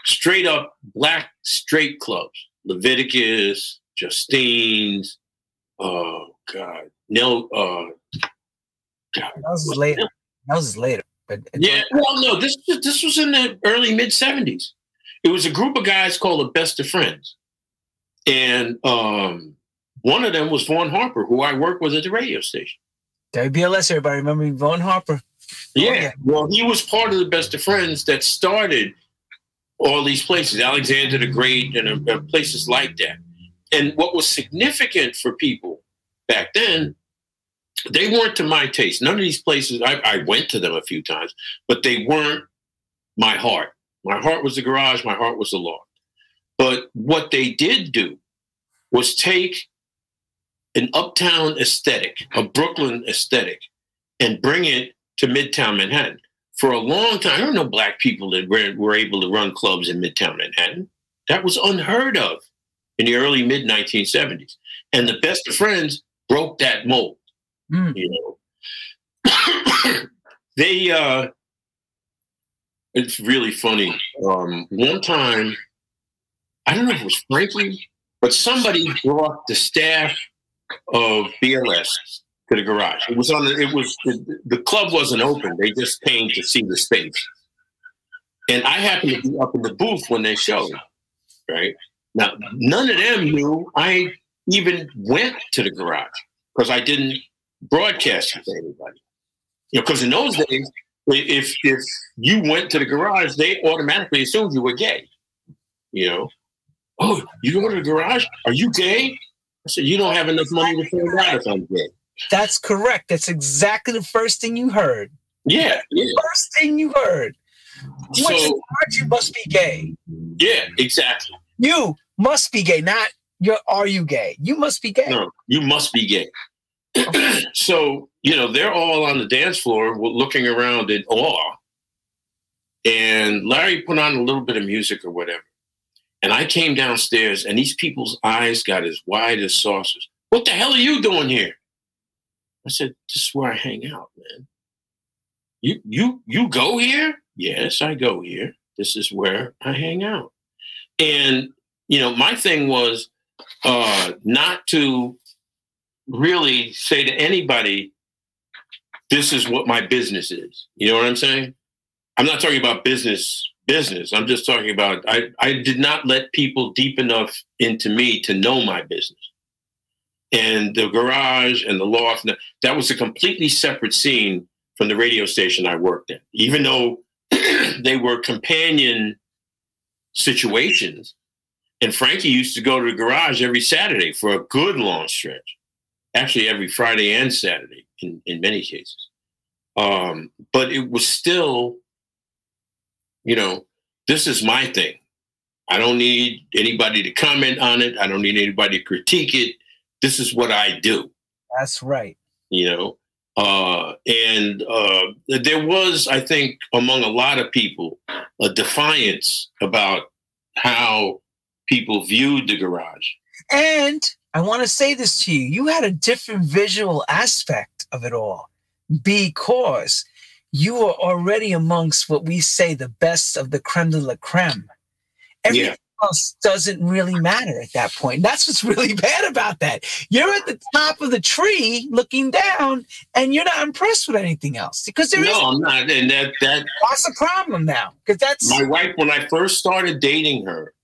straight up black straight clubs, Leviticus, Justine's, oh God, no, uh, God. That was later. That was later. But yeah, well, no, this this was in the early mid '70s. It was a group of guys called the Best of Friends, and um, one of them was Vaughn Harper, who I worked with at the radio station. WBLS, everybody remember Vaughn Harper? Yeah. Oh, yeah. Well, he was part of the Best of Friends that started all these places, Alexander the Great, and uh, places like that. And what was significant for people back then, they weren't to my taste. None of these places, I, I went to them a few times, but they weren't my heart. My heart was the garage, my heart was the loft. But what they did do was take an uptown aesthetic, a Brooklyn aesthetic, and bring it to Midtown Manhattan. For a long time, I don't know black people that were, were able to run clubs in Midtown Manhattan. That was unheard of in the early mid 1970s. And the best of friends broke that mold. Mm. You know, they. Uh, it's really funny. Um, one time, I don't know if it was Frankie, but somebody brought the staff of BLS to the garage. It was on the, it was the, the club wasn't open. They just came to see the space. And I happened to be up in the booth when they showed, right? Now, none of them knew I even went to the garage because I didn't broadcast it to anybody. You know, because in those days, if if you went to the garage, they automatically assumed you were gay. You know, oh, you go to the garage? Are you gay? I said, you don't have enough money to find out if I'm gay. That's correct. That's exactly the first thing you heard. Yeah. yeah. First thing you heard. So, you heard, you must be gay. Yeah, exactly. You must be gay, not you're are you gay? You must be gay. No, you must be gay. so, you know, they're all on the dance floor looking around in awe. And Larry put on a little bit of music or whatever. And I came downstairs and these people's eyes got as wide as saucers. What the hell are you doing here? I said, This is where I hang out, man. You you you go here? Yes, I go here. This is where I hang out. And you know, my thing was uh not to really say to anybody, this is what my business is. You know what I'm saying? I'm not talking about business business. I'm just talking about I, I did not let people deep enough into me to know my business and the garage and the loft. That was a completely separate scene from the radio station I worked at. Even though they were companion situations, and Frankie used to go to the garage every Saturday for a good long stretch. Actually, every Friday and Saturday in, in many cases. Um, but it was still, you know, this is my thing. I don't need anybody to comment on it. I don't need anybody to critique it this is what I do. That's right. You know, uh, and uh, there was, I think, among a lot of people, a defiance about how people viewed the garage. And I want to say this to you you had a different visual aspect of it all because you are already amongst what we say the best of the creme de la creme. Everything yeah else doesn't really matter at that point. that's what's really bad about that. You're at the top of the tree looking down, and you're not impressed with anything else because there no, is. No, I'm not. And that that that's a problem now because that's my wife. When I first started dating her,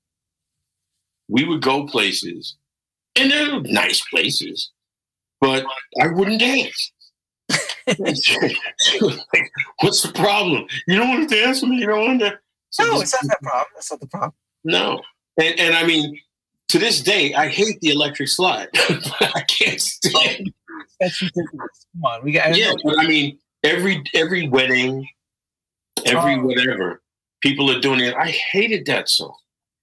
we would go places, and they're nice places, but I wouldn't dance. What's the problem? You don't want to dance with me? You don't want to? So no, it's not that problem. That's not the problem. No. And, and I mean, to this day, I hate the electric slide. I can't stand. That's ridiculous. Come on, we got. Yeah, but I mean, every every wedding, every oh. whatever, people are doing it. I hated that song,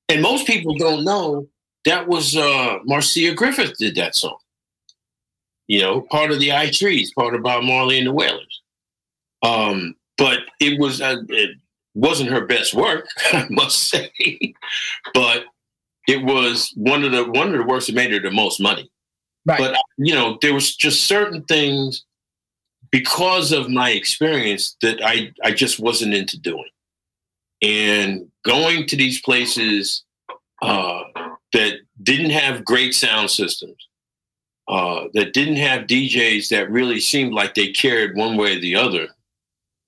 and most people don't know that was uh, Marcia Griffith did that song. You know, part of the I Threes, part of Bob Marley and the Wailers. Um, but it was uh, it wasn't her best work, I must say. but it was one of the one of the works that made her the most money. Right. But you know, there was just certain things because of my experience that I I just wasn't into doing, and going to these places uh, that didn't have great sound systems, uh, that didn't have DJs that really seemed like they cared one way or the other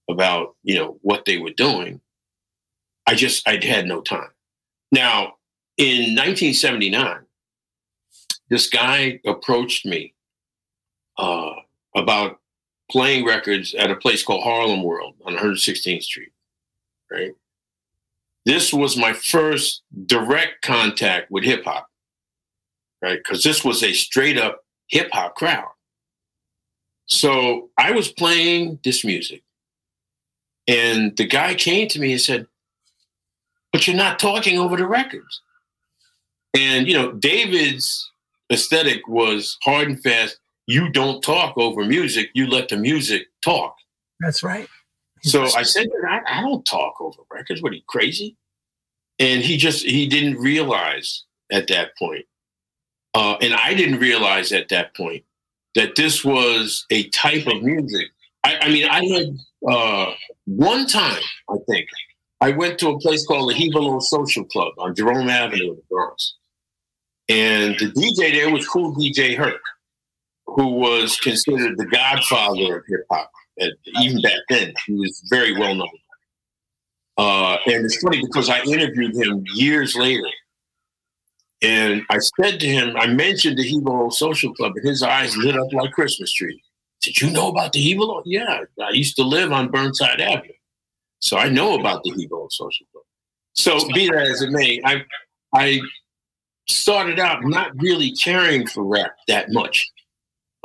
about you know what they were doing. I just I had no time. Now in 1979, this guy approached me uh, about playing records at a place called Harlem World on 116th Street. Right. This was my first direct contact with hip hop. Right, because this was a straight up hip hop crowd. So I was playing this music, and the guy came to me and said, But you're not talking over the records. And you know, David's aesthetic was hard and fast. You don't talk over music. You let the music talk. That's right. So I said, I, I don't talk over records. What are you crazy? And he just he didn't realize at that point, uh, and I didn't realize at that point that this was a type of music. I, I mean, I had uh, one time, I think, I went to a place called the Hevalo Social Club on Jerome Avenue in the Bronx. And the DJ there was Kool DJ Herc, who was considered the godfather of hip hop. Even back then, he was very well known. Uh, and it's funny because I interviewed him years later. And I said to him, I mentioned the Hevalo Social Club, and his eyes lit up like Christmas tree. Did you know about the Hevalo? Yeah, I used to live on Burnside Avenue. So I know about the Hevalo Social Club. So be that as it may, I I started out not really caring for rap that much.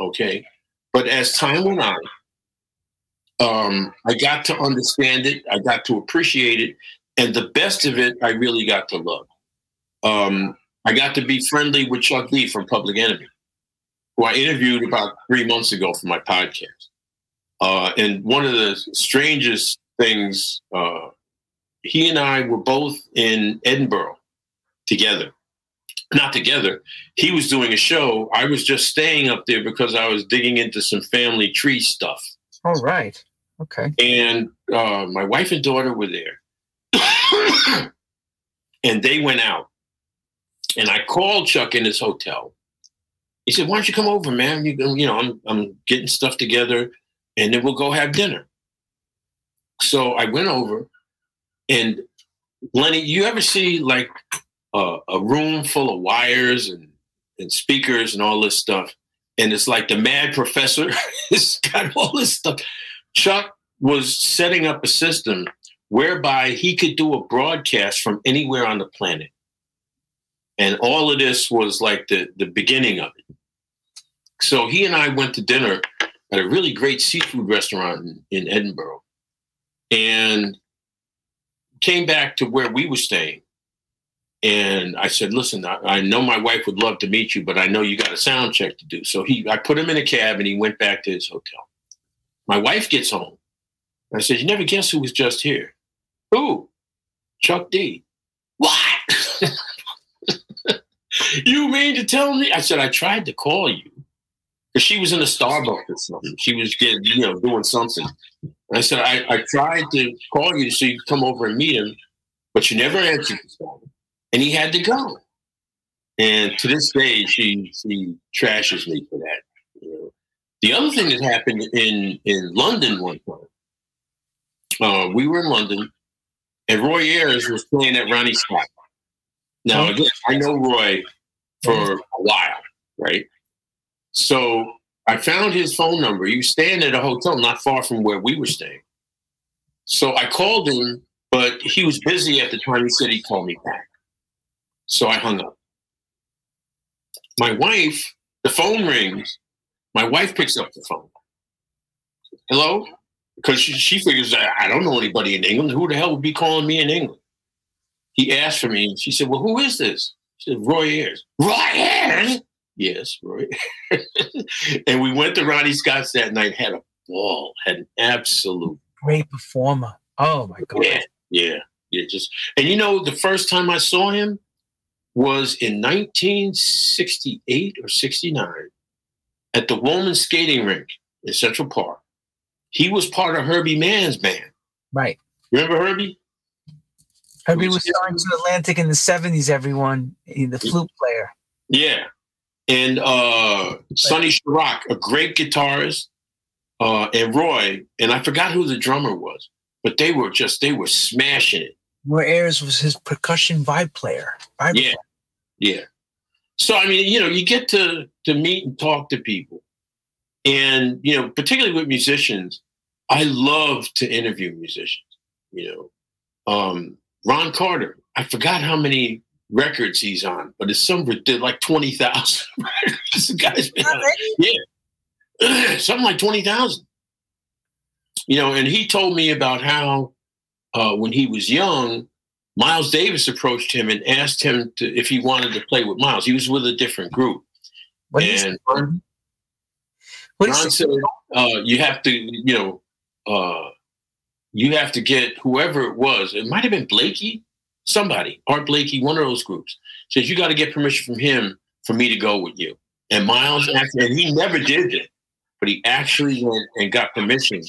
Okay. But as time went on, um, I got to understand it, I got to appreciate it, and the best of it, I really got to love. Um, I got to be friendly with Chuck D from Public Enemy, who I interviewed about three months ago for my podcast. Uh, and one of the strangest things, uh, he and I were both in Edinburgh together not together. He was doing a show. I was just staying up there because I was digging into some family tree stuff. All right. Okay. And uh, my wife and daughter were there. and they went out. And I called Chuck in his hotel. He said, Why don't you come over, man? You, you know, I'm, I'm getting stuff together and then we'll go have dinner. So I went over and Lenny, you ever see like a, a room full of wires and, and speakers and all this stuff. And it's like the mad professor has got all this stuff. Chuck was setting up a system whereby he could do a broadcast from anywhere on the planet. And all of this was like the, the beginning of it. So he and I went to dinner at a really great seafood restaurant in, in Edinburgh and came back to where we were staying. And I said, listen, I, I, know my wife would love to meet you, but I know you got a sound check to do. So he, I put him in a cab and he went back to his hotel. My wife gets home. I said, you never guess who was just here? Who? Chuck D. What? you mean to tell me? I said, I tried to call you because she was in a Starbucks or something. She was getting, you know, doing something. And I said, I, I tried to call you so you could come over and meet him, but you never answered the phone and he had to go. And to this day, she she trashes me for that. You know? The other thing that happened in in London one time, uh, we were in London, and Roy Ayers was playing at Ronnie Scott. Now again, I know Roy for a while, right? So I found his phone number. He was staying at a hotel not far from where we were staying. So I called him, but he was busy at the time. He said he'd call me back. So I hung up. My wife, the phone rings. My wife picks up the phone. Hello? Because she, she figures I don't know anybody in England. Who the hell would be calling me in England? He asked for me, and she said, Well, who is this? She said, Roy Ayers. Roy Ayers? Yes, Roy. and we went to Ronnie Scott's that night, had a ball, had an absolute great performer. Oh my god. Yeah, yeah, yeah. Just and you know, the first time I saw him was in 1968 or 69 at the Wollman skating rink in Central Park. He was part of Herbie Mann's band. Right. Remember Herbie? Herbie was signed to Atlantic in the 70s, everyone, the flute player. Yeah. And uh, Sonny Sharrock, a great guitarist, uh, and Roy, and I forgot who the drummer was, but they were just, they were smashing it. Roy Ayers was his percussion vibe player. Vibe yeah. Player. Yeah. So, I mean, you know, you get to, to meet and talk to people. And, you know, particularly with musicians, I love to interview musicians, you know. Um, Ron Carter, I forgot how many records he's on, but it's some like 20,000 records. guy's been on, yeah, something like 20,000. You know, and he told me about how uh, when he was young, Miles Davis approached him and asked him to, if he wanted to play with Miles. He was with a different group. What and Ron, Ron said, uh, you have to, you know, uh, you have to get whoever it was. It might have been Blakey, somebody, Art Blakey, one of those groups. Says you got to get permission from him for me to go with you. And Miles, and he never did it, but he actually went and got permission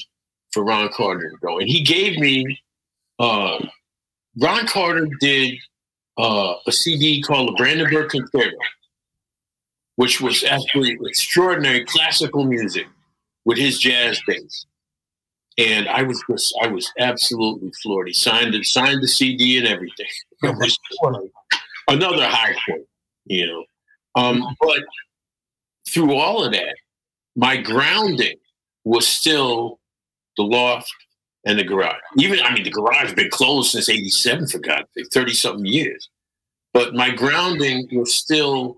for Ron Carter to go. And he gave me. Uh, Ron Carter did uh, a CD called the Brandenburg Concerto, which was actually extraordinary classical music with his jazz bass and I was just, I was absolutely floored. He signed it, signed the CD and everything. It was another high point, you know. Um, but through all of that, my grounding was still the loft and the garage. Even I mean, the garage has been closed since '87 for God's sake, thirty something years. But my grounding was still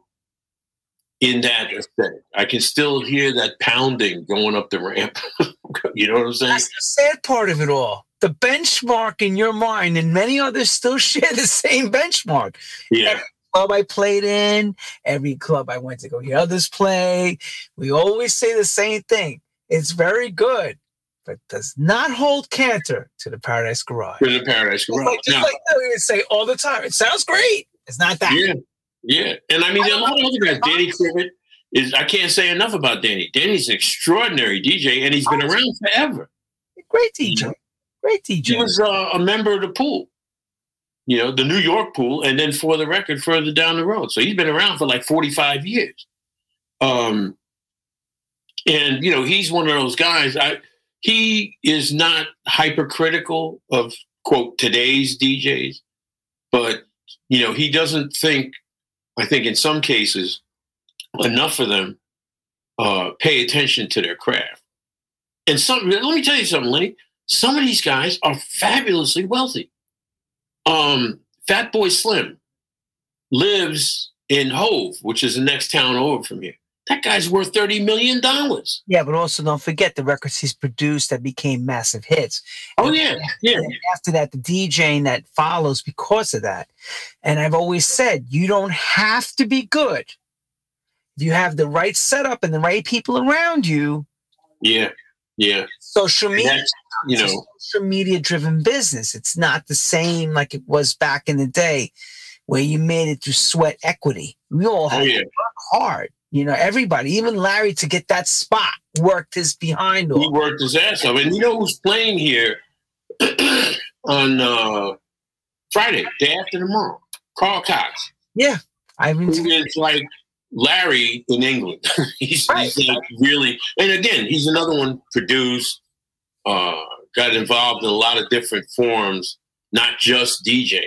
in that aesthetic. I can still hear that pounding going up the ramp. you know what I'm saying? That's the sad part of it all. The benchmark in your mind, and many others still share the same benchmark. Yeah. Every club I played in, every club I went to go hear others play, we always say the same thing. It's very good, but does not hold canter to the Paradise Garage. To the Paradise Garage. Like, just now, like we would say all the time. It sounds great. It's not that. Yeah. Yeah, and I mean, are a lot of other guys. Danny Krivit is. I can't say enough about Danny. Danny's an extraordinary DJ, and he's been around forever. Great DJ. Great DJ. He was uh, a member of the pool. You know, the New York pool, and then for the record, further down the road. So he's been around for like forty-five years. Um, and you know, he's one of those guys. I he is not hypercritical of quote today's DJs, but you know, he doesn't think I think in some cases, enough of them uh, pay attention to their craft. And some, let me tell you something, Lenny. Some of these guys are fabulously wealthy. Um, Fatboy Slim lives in Hove, which is the next town over from here. That guy's worth thirty million dollars. Yeah, but also don't forget the records he's produced that became massive hits. Oh and yeah, yeah. After that, the DJing that follows because of that. And I've always said you don't have to be good. You have the right setup and the right people around you. Yeah, yeah. Social media, you know, social media driven business. It's not the same like it was back in the day, where you made it through sweat equity. We all had oh, yeah. to work hard you know, everybody, even Larry, to get that spot, worked his behind off. He worked his ass off. And you know who's playing here on uh, Friday, day after tomorrow? Carl Cox. Yeah. I mean, it's like Larry in England. he's, right. he's like really, and again, he's another one produced, uh, got involved in a lot of different forms, not just DJing.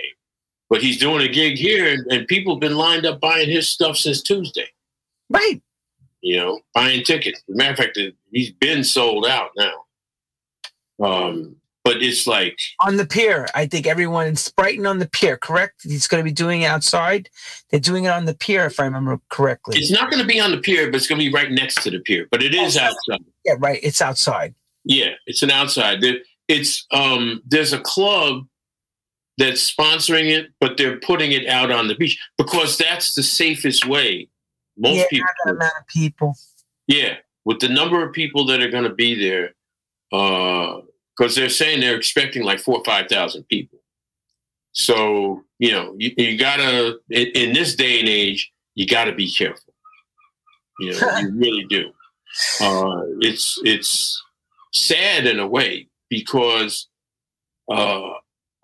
But he's doing a gig here, and, and people have been lined up buying his stuff since Tuesday. Right. you know, buying tickets. Matter of fact, he's been sold out now. Um, but it's like on the pier. I think everyone in Brighton on the pier, correct? He's going to be doing it outside. They're doing it on the pier, if I remember correctly. It's not going to be on the pier, but it's going to be right next to the pier. But it is outside. Yeah, right. It's outside. Yeah, it's an outside. It's um. There's a club that's sponsoring it, but they're putting it out on the beach because that's the safest way. Most yeah, people, amount of people. Yeah, with the number of people that are going to be there, uh, because they're saying they're expecting like four or five thousand people. So you know, you, you gotta in, in, this day and age, you gotta be careful. You know, you really do. Uh, it's it's sad in a way because uh,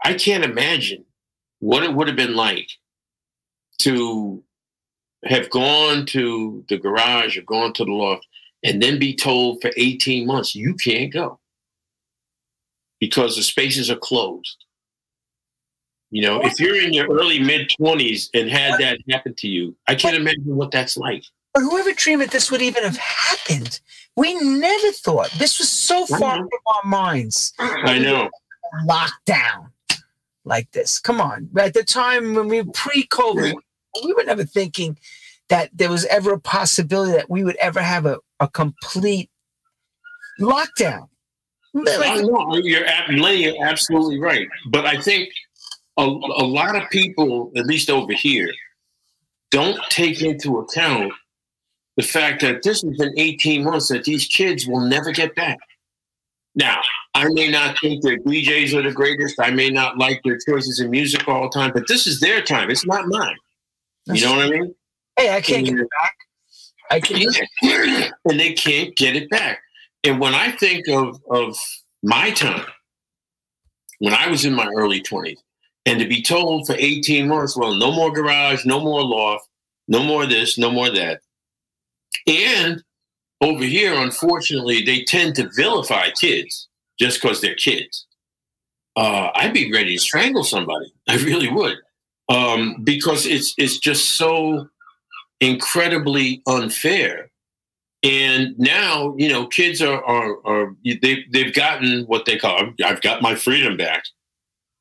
I can't imagine what it would have been like to have gone to the garage or gone to the loft and then be told for 18 months you can't go because the spaces are closed. You know, if you're in your early mid 20s and had that happen to you, I can't imagine what that's like. But whoever dreamed that this would even have happened? We never thought this was so far mm-hmm. from our minds. I know. Lockdown like this. Come on. At the time when we pre-COVID, we were never thinking that there was ever a possibility that we would ever have a, a complete lockdown. Like, know you're, Lenny, you're absolutely right. But I think a, a lot of people, at least over here, don't take into account the fact that this has been 18 months that these kids will never get back. Now, I may not think their DJs are the greatest. I may not like their choices in music all the time, but this is their time. It's not mine. You know what I mean? Hey, I can't and, get it back. I can't, and they can't get it back. And when I think of of my time, when I was in my early twenties, and to be told for eighteen months, well, no more garage, no more loft, no more this, no more that, and over here, unfortunately, they tend to vilify kids just because they're kids. Uh, I'd be ready to strangle somebody. I really would, um, because it's it's just so incredibly unfair. And now, you know, kids are are, are they they've gotten what they call I've got my freedom back.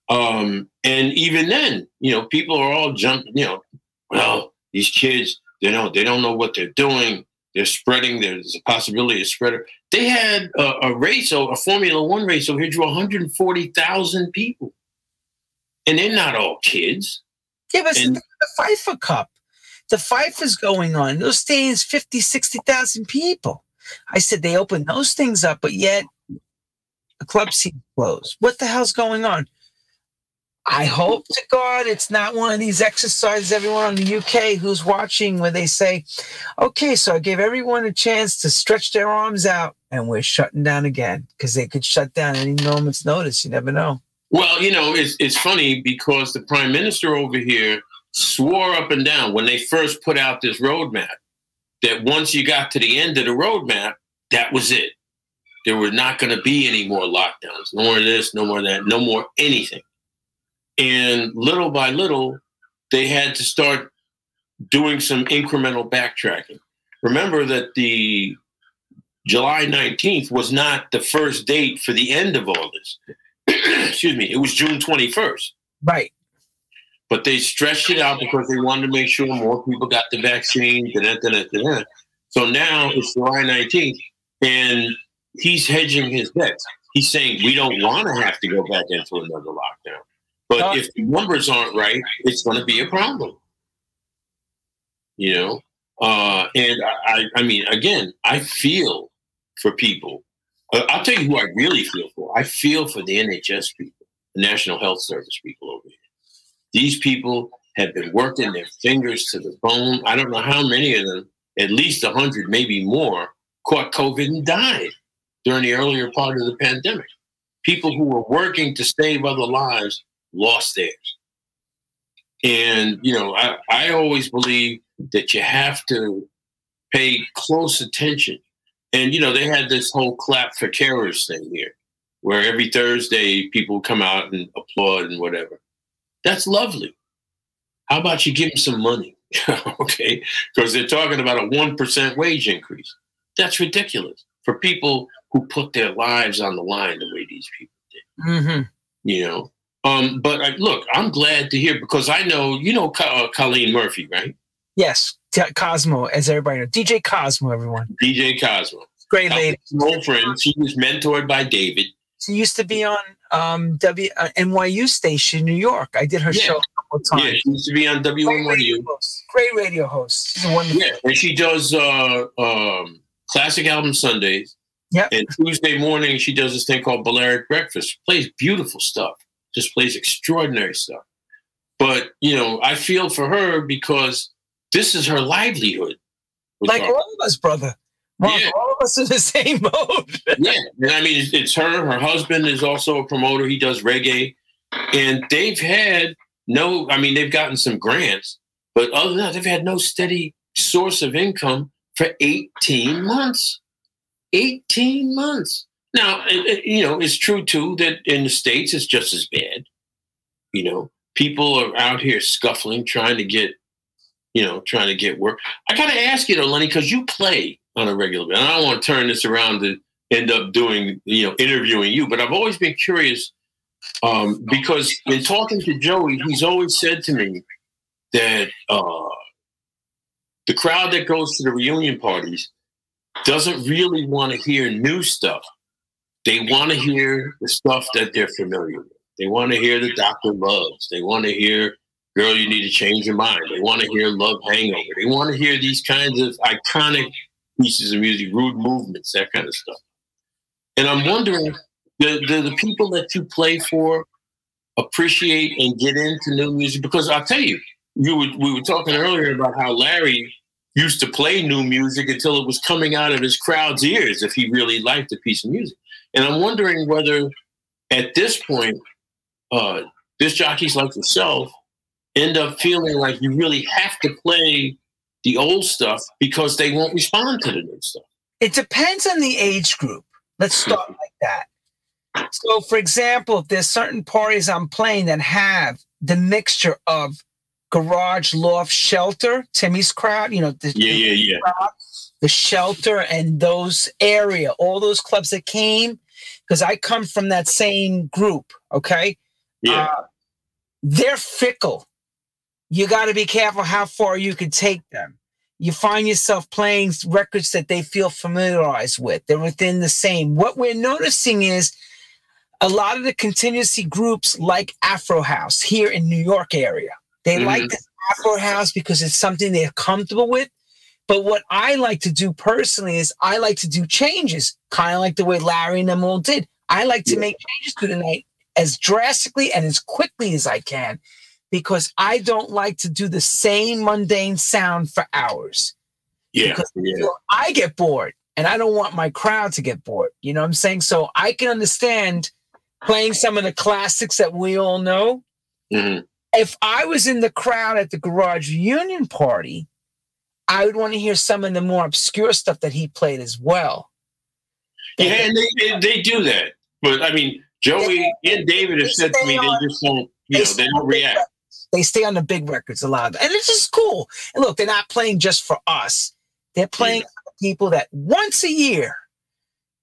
Um, and even then, you know, people are all jumping. You know, well, these kids, they don't they don't know what they're doing. They're spreading. There's a possibility of spreader. They had a, a race, a Formula One race over here, drew 140,000 people, and they're not all kids. Yeah, but and, the, the FIFA Cup, the FIFA's going on. Those stadiums, 50, 60,000 people. I said they opened those things up, but yet the club seems closed. What the hell's going on? I hope to God it's not one of these exercises, everyone on the UK who's watching, where they say, okay, so I gave everyone a chance to stretch their arms out and we're shutting down again because they could shut down any moment's notice. You never know. Well, you know, it's, it's funny because the prime minister over here swore up and down when they first put out this roadmap that once you got to the end of the roadmap, that was it. There were not going to be any more lockdowns, no more this, no more that, no more anything. And little by little, they had to start doing some incremental backtracking. Remember that the July 19th was not the first date for the end of all this. Excuse me, it was June 21st. Right. But they stretched it out because they wanted to make sure more people got the vaccine. So now it's July 19th, and he's hedging his bets. He's saying we don't want to have to go back into another lockdown. But if the numbers aren't right, it's going to be a problem. You know, uh, and I, I mean, again, I feel for people. Uh, I'll tell you who I really feel for. I feel for the NHS people, the National Health Service people over here. These people have been working their fingers to the bone. I don't know how many of them, at least 100, maybe more, caught COVID and died during the earlier part of the pandemic. People who were working to save other lives lost theirs. And, you know, I, I always believe that you have to pay close attention. And, you know, they had this whole clap for carers thing here, where every Thursday people come out and applaud and whatever. That's lovely. How about you give them some money? okay, because they're talking about a one percent wage increase. That's ridiculous for people who put their lives on the line the way these people did. Mm-hmm. You know, um, but I, look, I'm glad to hear because I know you know uh, Colleen Murphy, right? Yes, Cosmo, as everybody knows, DJ Cosmo, everyone. DJ Cosmo, great lady, old friend. She was mentored by David. She used to be on um, W uh, NYU station, New York. I did her yeah. show a couple times. Yeah, she used to be on WNYU. Great radio host. Great radio host. She's a wonderful. Yeah, and she does uh, um, classic album Sundays. Yeah. And Tuesday morning, she does this thing called Balearic Breakfast. Plays beautiful stuff. Just plays extraordinary stuff. But you know, I feel for her because this is her livelihood. Like all of us, brother. yeah. all us in the same boat. yeah, and I mean, it's, her. Her husband is also a promoter. He does reggae, and they've had no. I mean, they've gotten some grants, but other than that, they've had no steady source of income for 18 months. 18 months. Now, you know, it's true too that in the States it's just as bad. You know, people are out here scuffling, trying to get, you know, trying to get work. I got to ask you though, Lenny, because you play on a regular basis. And I don't want to turn this around to end up doing, you know, interviewing you, but I've always been curious um, because in talking to Joey, he's always said to me that uh, the crowd that goes to the reunion parties doesn't really want to hear new stuff. They want to hear the stuff that they're familiar with. They want to hear the Doctor Loves. They want to hear Girl, You Need to Change Your Mind. They want to hear Love Hangover. They want to hear these kinds of iconic pieces of music, rude movements, that kind of stuff. And I'm wondering, do, do the people that you play for appreciate and get into new music? Because I'll tell you, you were, we were talking earlier about how Larry used to play new music until it was coming out of his crowd's ears if he really liked a piece of music. And I'm wondering whether at this point, uh, disc jockeys like yourself end up feeling like you really have to play the old stuff because they won't respond to the new stuff. It depends on the age group. Let's start like that. So, for example, if there's certain parties I'm playing that have the mixture of garage loft shelter, Timmy's crowd, you know, the, yeah, yeah, yeah. Crowd, the shelter and those area, all those clubs that came, because I come from that same group, okay? Yeah. Uh, they're fickle. You got to be careful how far you can take them. You find yourself playing records that they feel familiarized with. They're within the same. What we're noticing is a lot of the contingency groups like Afro House here in New York area. They mm-hmm. like this Afro House because it's something they're comfortable with. But what I like to do personally is I like to do changes, kind of like the way Larry and them all did. I like to yeah. make changes to the night as drastically and as quickly as I can because I don't like to do the same mundane sound for hours. Yeah. yeah. I get bored and I don't want my crowd to get bored. You know what I'm saying? So I can understand playing some of the classics that we all know. Mm-hmm if I was in the crowd at the garage union party, I would want to hear some of the more obscure stuff that he played as well. Yeah, and they, they do that. But I mean, Joey they, and David have said to me on, they just don't, you know, they don't react. They stay on the big records a lot. And it's just cool. And look, they're not playing just for us. They're playing yeah. for people that once a year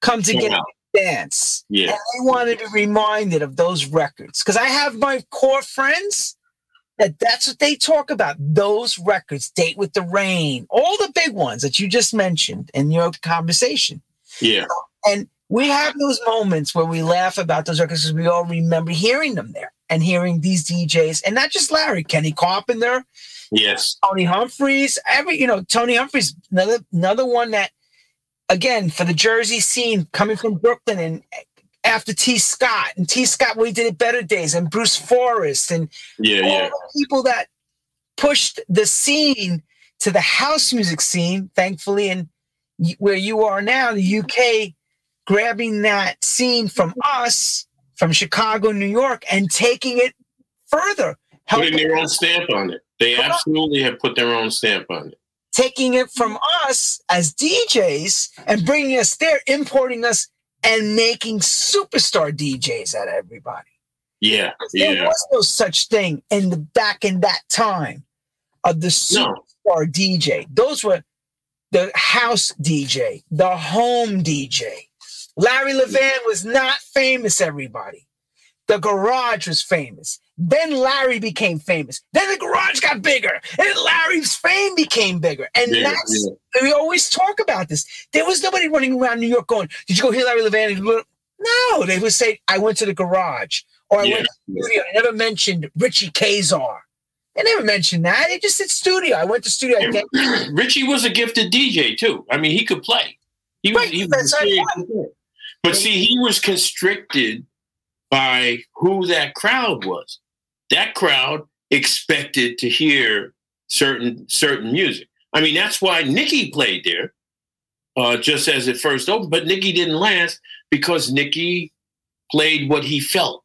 come to get dance. Yeah. And they want to be reminded of those records. Because I have my core friends that that's what they talk about. Those records, Date with the Rain, all the big ones that you just mentioned in your conversation. Yeah. And we have those moments where we laugh about those records because we all remember hearing them there and hearing these DJs, and not just Larry, Kenny Carpenter. Yes. Tony Humphries. Every, you know, Tony Humphries, another another one that again for the Jersey scene coming from Brooklyn and after Tee Scott and Tee Scott, we did it better days, and Bruce Forest, and yeah, all yeah. the people that pushed the scene to the house music scene, thankfully, and where you are now, the UK, grabbing that scene from us, from Chicago, New York, and taking it further. Putting their own stamp on it. They absolutely have put their own stamp on it. Taking it from us as DJs and bringing us there, importing us and making superstar DJs out of everybody. Yeah, yeah. there was no such thing in the back in that time of the superstar no. DJ. Those were the house DJ, the home DJ. Larry Levan was not famous, everybody. The garage was famous. Then Larry became famous. Then the garage got bigger. And Larry's fame became bigger. And yeah, that's, yeah. we always talk about this. There was nobody running around New York going, Did you go hear Larry Levan? No, they would say, I went to the garage or I yeah, went to the studio. I never mentioned Richie Kaczor. They never mentioned that. They just said studio. I went to studio. Richie was a gifted DJ too. I mean, he could play. He was, right, he was but see, he was constricted by who that crowd was. That crowd expected to hear certain certain music. I mean, that's why Nicky played there, uh, just as it first opened. But Nicky didn't last because Nicky played what he felt,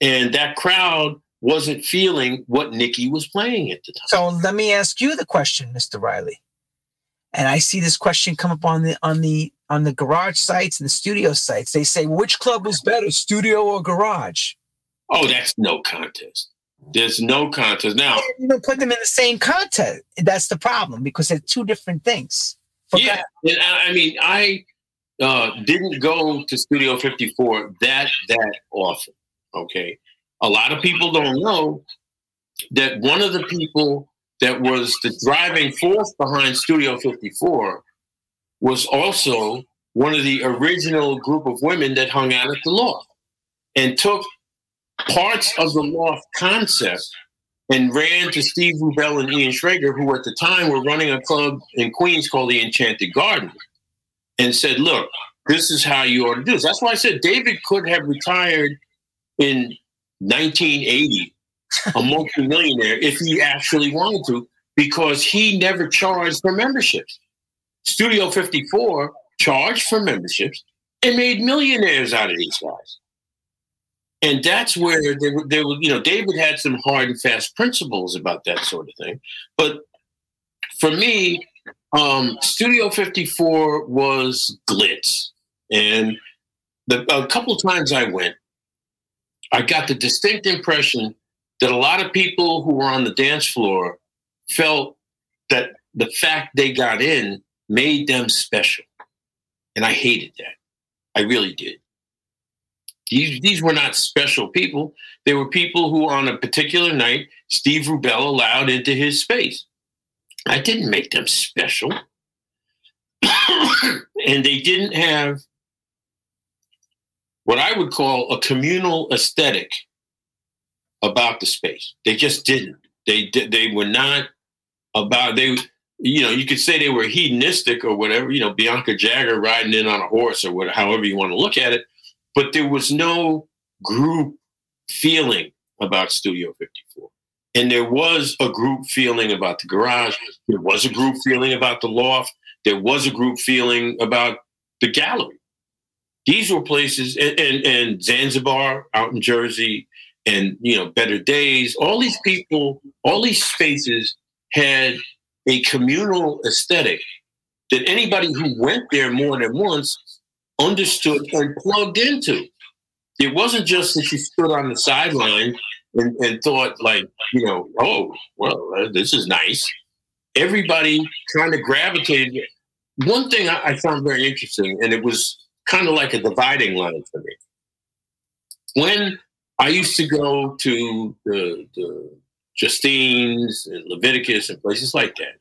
and that crowd wasn't feeling what Nicky was playing at the time. So let me ask you the question, Mr. Riley. And I see this question come up on the on the on the garage sites and the studio sites. They say which club was better, studio or garage? Oh, that's no contest. There's no contest now. You don't put them in the same contest. That's the problem because they're two different things. yeah, and I mean, I uh, didn't go to Studio 54 that that often. Okay, a lot of people don't know that one of the people that was the driving force behind Studio 54 was also one of the original group of women that hung out at the loft and took parts of the loft concept and ran to Steve Rubell and Ian Schrager, who at the time were running a club in Queens called the Enchanted Garden, and said, Look, this is how you ought to do this. That's why I said David could have retired in 1980 a multimillionaire if he actually wanted to, because he never charged for memberships. Studio 54 charged for memberships and made millionaires out of these guys. And that's where there were, you know, David had some hard and fast principles about that sort of thing. But for me, um, Studio 54 was glitz. And the, a couple times I went, I got the distinct impression that a lot of people who were on the dance floor felt that the fact they got in made them special. And I hated that. I really did. These, these were not special people. They were people who, on a particular night, Steve Rubell allowed into his space. I didn't make them special. and they didn't have what I would call a communal aesthetic about the space. They just didn't. They they were not about they. You know, you could say they were hedonistic or whatever. You know, Bianca Jagger riding in on a horse or whatever, however you want to look at it. But there was no group feeling about Studio 54. And there was a group feeling about the garage. There was a group feeling about the loft. There was a group feeling about the gallery. These were places, and, and, and Zanzibar out in Jersey, and you know better days all these people all these spaces had a communal aesthetic that anybody who went there more than once understood and plugged into. It wasn't just that you stood on the sideline and, and thought like you know oh well uh, this is nice. Everybody kind of gravitated. One thing I, I found very interesting and it was kind of like a dividing line for me. When I used to go to the, the Justine's and Leviticus and places like that.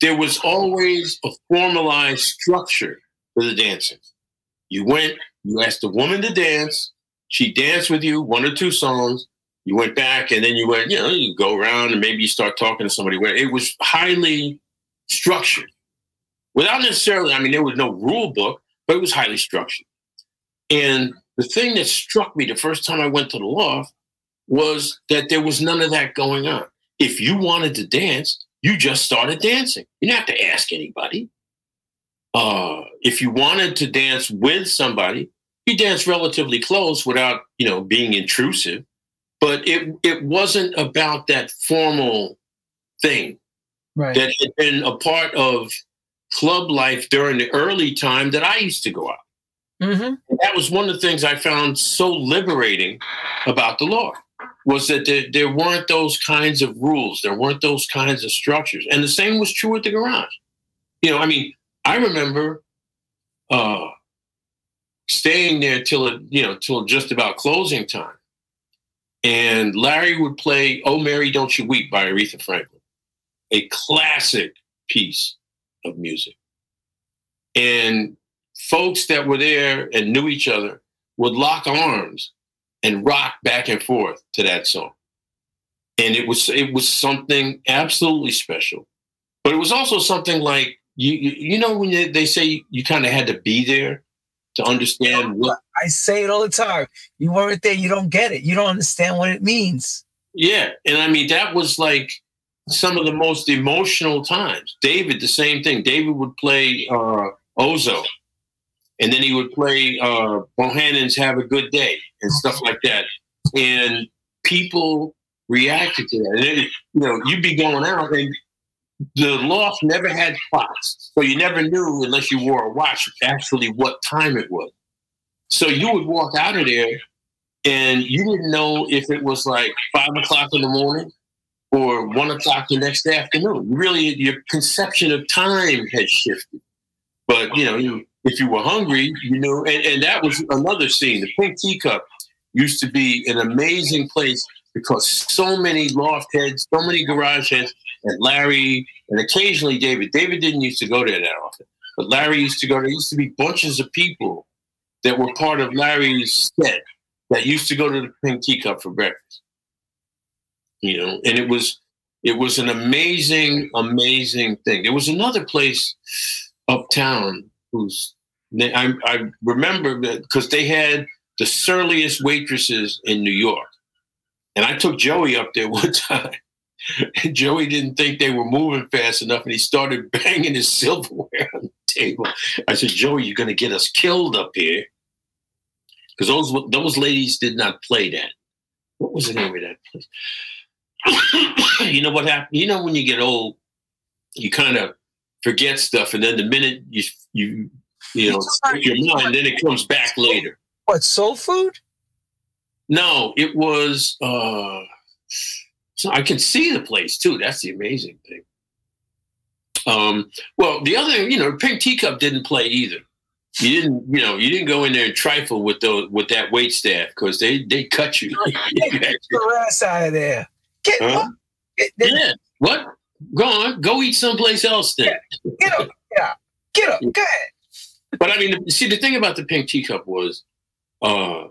There was always a formalized structure for the dancing. You went, you asked a woman to dance, she danced with you one or two songs, you went back, and then you went, you know, you go around and maybe you start talking to somebody. Where it was highly structured, without necessarily. I mean, there was no rule book, but it was highly structured. And the thing that struck me the first time I went to the loft was that there was none of that going on. If you wanted to dance, you just started dancing. You didn't have to ask anybody. Uh, if you wanted to dance with somebody, you dance relatively close without, you know, being intrusive. But it it wasn't about that formal thing right. that had been a part of club life during the early time that I used to go out. Mm-hmm. That was one of the things I found so liberating about the law. Was that there, there weren't those kinds of rules, there weren't those kinds of structures, and the same was true at the garage. You know, I mean, I remember uh, staying there till it, you know, till just about closing time, and Larry would play "Oh Mary, Don't You Weep" by Aretha Franklin, a classic piece of music, and folks that were there and knew each other would lock arms and rock back and forth to that song. And it was it was something absolutely special. But it was also something like you you, you know when they, they say you kind of had to be there to understand what I say it all the time. You weren't there, you don't get it. You don't understand what it means. Yeah, and I mean that was like some of the most emotional times. David, the same thing. David would play uh, Ozo and then he would play uh, Bohannon's "Have a Good Day" and stuff like that, and people reacted to that. And then, you know, you'd be going out, and the loft never had clocks, so you never knew unless you wore a watch actually what time it was. So you would walk out of there, and you didn't know if it was like five o'clock in the morning or one o'clock the next afternoon. Really, your conception of time had shifted. But you know, you if you were hungry, you know, and, and that was another scene. The Pink Teacup used to be an amazing place because so many loft heads, so many garage heads, and Larry, and occasionally David. David didn't used to go there that often, but Larry used to go there. Used to be bunches of people that were part of Larry's set that used to go to the Pink Teacup for breakfast. You know, and it was it was an amazing, amazing thing. There was another place uptown who's I, I remember because they had the surliest waitresses in New York, and I took Joey up there one time. And Joey didn't think they were moving fast enough, and he started banging his silverware on the table. I said, "Joey, you're going to get us killed up here," because those those ladies did not play that. What was the name of that place? you know what happened? You know when you get old, you kind of forget stuff, and then the minute you you you know your mind, then it comes back later. What soul food? No, it was. uh so I can see the place too. That's the amazing thing. Um, well, the other, you know, Pink Teacup didn't play either. You didn't, you know, you didn't go in there and trifle with those with that wait staff because they they cut you. Get your ass out of there. Get, huh? Get, yeah. What? Go on. Go eat someplace else then. Get up. Yeah. Get up. Go ahead. But I mean, see, the thing about the Pink Teacup was uh,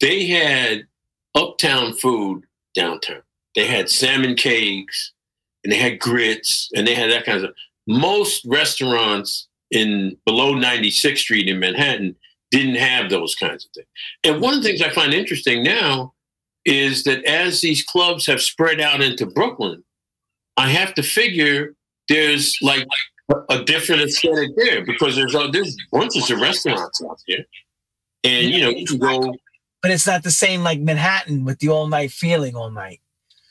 they had uptown food downtown. They had salmon cakes and they had grits and they had that kind of stuff. Most restaurants in below 96th Street in Manhattan didn't have those kinds of things. And one of the things I find interesting now is that as these clubs have spread out into Brooklyn, I have to figure there's like a different aesthetic there because there's uh, there's bunches of restaurants out there, and you know you can go. But it's not the same like Manhattan with the all night feeling all night.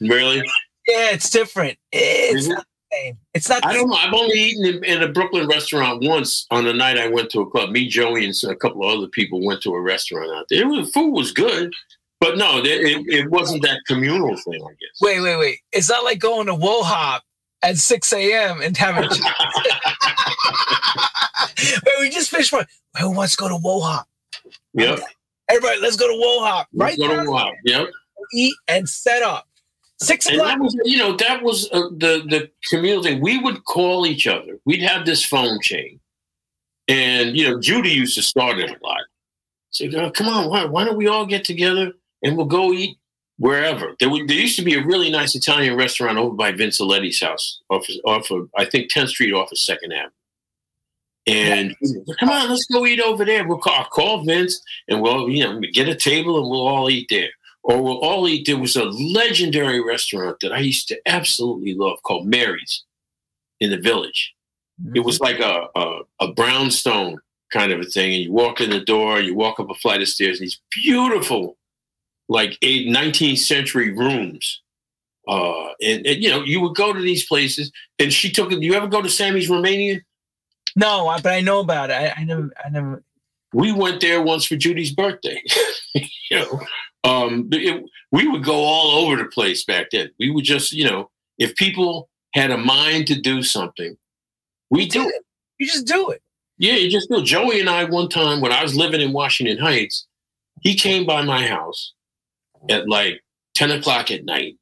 Really? Yeah, it's different. It's not the same. It's not. I don't know. I've only eaten in, in, a Brooklyn restaurant once on the night I went to a club. Me, Joey, and a couple of other people went to a restaurant out there. Was, food was good. But no, it, it wasn't that communal thing, I guess. Wait, wait, wait. It's not like going to Wo Hop at 6 a.m. and having. Wait, we just finished one. Who wants to go to Wo Hop? Yep. Everybody, let's go to Wo Hop. Right? Let's go to Wo Hop. Yep. Eat and set up. Six o'clock. And that was, you know, that was uh, the the community thing. We would call each other. We'd have this phone chain, and you know, Judy used to start it a lot. So, oh, come on, why, why don't we all get together and we'll go eat wherever. There, there used to be a really nice Italian restaurant over by Vince Aletti's house, off, off of I think 10th Street, off of Second Avenue. And come on, let's go eat over there. We'll call, call Vince and we'll, you know, get a table and we'll all eat there. Or we'll all eat. There was a legendary restaurant that I used to absolutely love called Mary's in the village. Mm-hmm. It was like a, a, a brownstone kind of a thing. And you walk in the door, you walk up a flight of stairs, and these beautiful like eight, 19th century rooms. Uh, and, and, you know, you would go to these places, and she took. Do you ever go to Sammy's Romanian? No, but I know about it. I, I never, I never. We went there once for Judy's birthday. you know, Um, it, we would go all over the place back then. We would just, you know, if people had a mind to do something, we do it. You just do it. Yeah, you just do. Joey and I, one time when I was living in Washington Heights, he came by my house at like 10 o'clock at night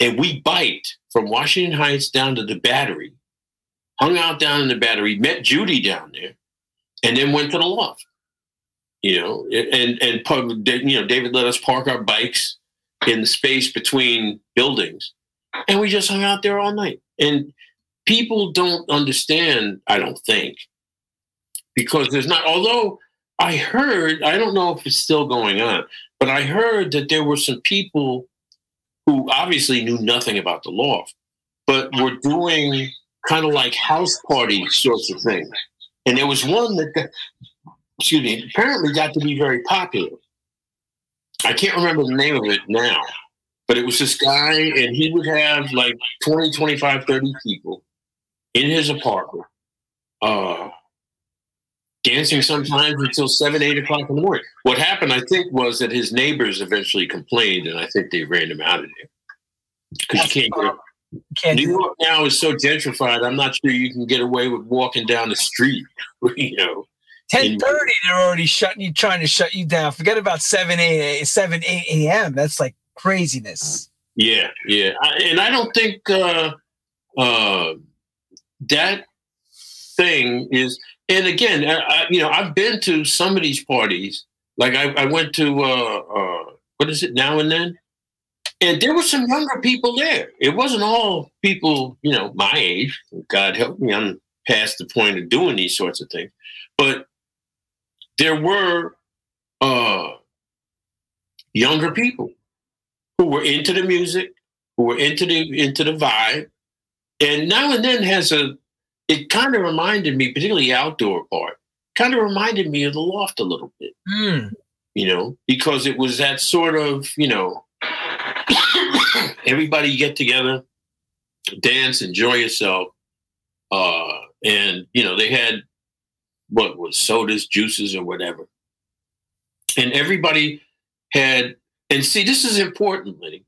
and we biked from Washington Heights down to the battery, hung out down in the battery, met Judy down there, and then went to the loft. You know, and and you know, David let us park our bikes in the space between buildings, and we just hung out there all night. And people don't understand, I don't think, because there's not. Although I heard, I don't know if it's still going on, but I heard that there were some people who obviously knew nothing about the law, but were doing kind of like house party sorts of things. And there was one that, excuse me, apparently got to be very popular. I can't remember the name of it now, but it was this guy, and he would have like 20, 25, 30 people in his apartment. Uh, dancing sometimes until seven, eight o'clock in the morning. What happened, I think, was that his neighbors eventually complained, and I think they ran him out of there because you can't get. New York now is so gentrified. I'm not sure you can get away with walking down the street. You know, ten thirty, they're already shutting you, trying to shut you down. Forget about seven eight seven eight a.m. That's like craziness. Yeah, yeah, I, and I don't think uh, uh, that thing is and again, I, you know, I've been to some of these parties. Like I, I went to uh, uh, what is it now and then, and there were some younger people there. It wasn't all people, you know, my age. God help me, I'm past the point of doing these sorts of things. But there were uh, younger people who were into the music, who were into the into the vibe, and now and then has a it kind of reminded me, particularly the outdoor part, kind of reminded me of the loft a little bit. Mm. You know, because it was that sort of, you know, everybody get together, dance, enjoy yourself. Uh, and, you know, they had what was sodas, juices, or whatever. And everybody had, and see, this is important, Lenny.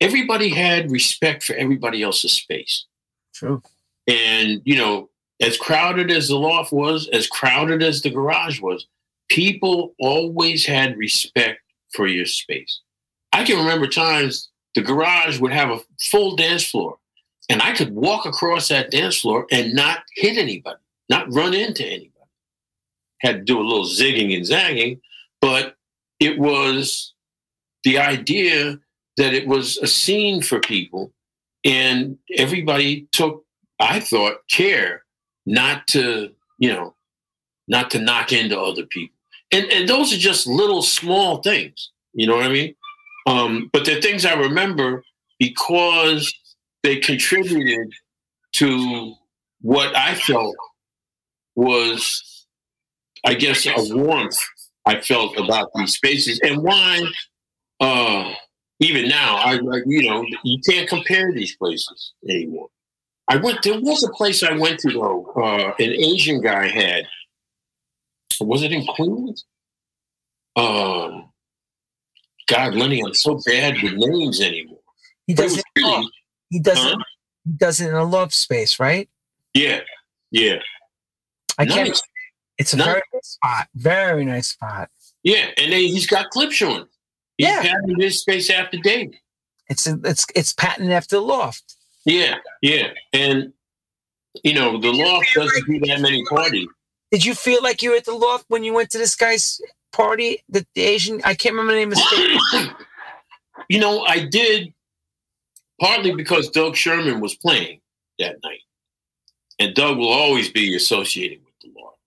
Everybody had respect for everybody else's space. True. And, you know, as crowded as the loft was, as crowded as the garage was, people always had respect for your space. I can remember times the garage would have a full dance floor, and I could walk across that dance floor and not hit anybody, not run into anybody. Had to do a little zigging and zagging, but it was the idea that it was a scene for people, and everybody took I thought, care not to, you know, not to knock into other people. And and those are just little small things. You know what I mean? Um, but they're things I remember because they contributed to what I felt was, I guess, a warmth I felt about these spaces and why, uh, even now, I, like, you know, you can't compare these places anymore. I went. There was a place I went to though. Uh, an Asian guy had. Was it in Queens? Um, God, Lenny, I'm so bad with names anymore. He does it. Really, he does huh? it. He does it in a love space, right? Yeah, yeah. I nice. can't. It's a nice. very nice spot. Very nice spot. Yeah, and then he's got clips showing. He's yeah. patented his space after Dave. It's a, it's it's patented after the loft. Yeah, yeah. And, you know, the loft doesn't do that many parties. Did you feel like you were at the loft when you went to this guy's party, the, the Asian? I can't remember the name of the You know, I did partly because Doug Sherman was playing that night. And Doug will always be associated with the loft.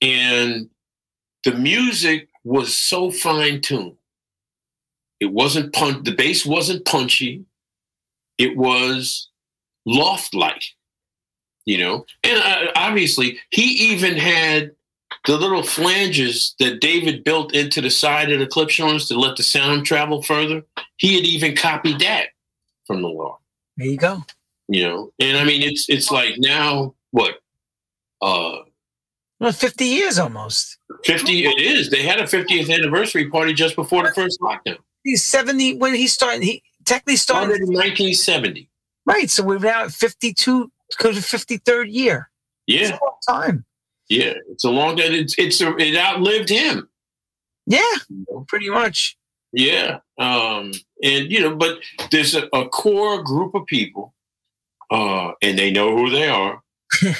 And the music was so fine tuned. It wasn't pun- the bass wasn't punchy it was loft like, you know. And uh, obviously, he even had the little flanges that David built into the side of the Klipschorns to let the sound travel further. He had even copied that from the loft. There you go. You know, and I mean, it's it's like now what? Uh, well, 50 years almost. 50, it is. They had a 50th anniversary party just before the first lockdown. He's 70 when he started. He technically started, started in 1970. Right. So we're now at 52, because of 53rd year. Yeah. It's a long time. Yeah. It's a long time. It's, it's a, it outlived him. Yeah. Pretty much. Yeah. Um, and, you know, but there's a, a core group of people, uh, and they know who they are,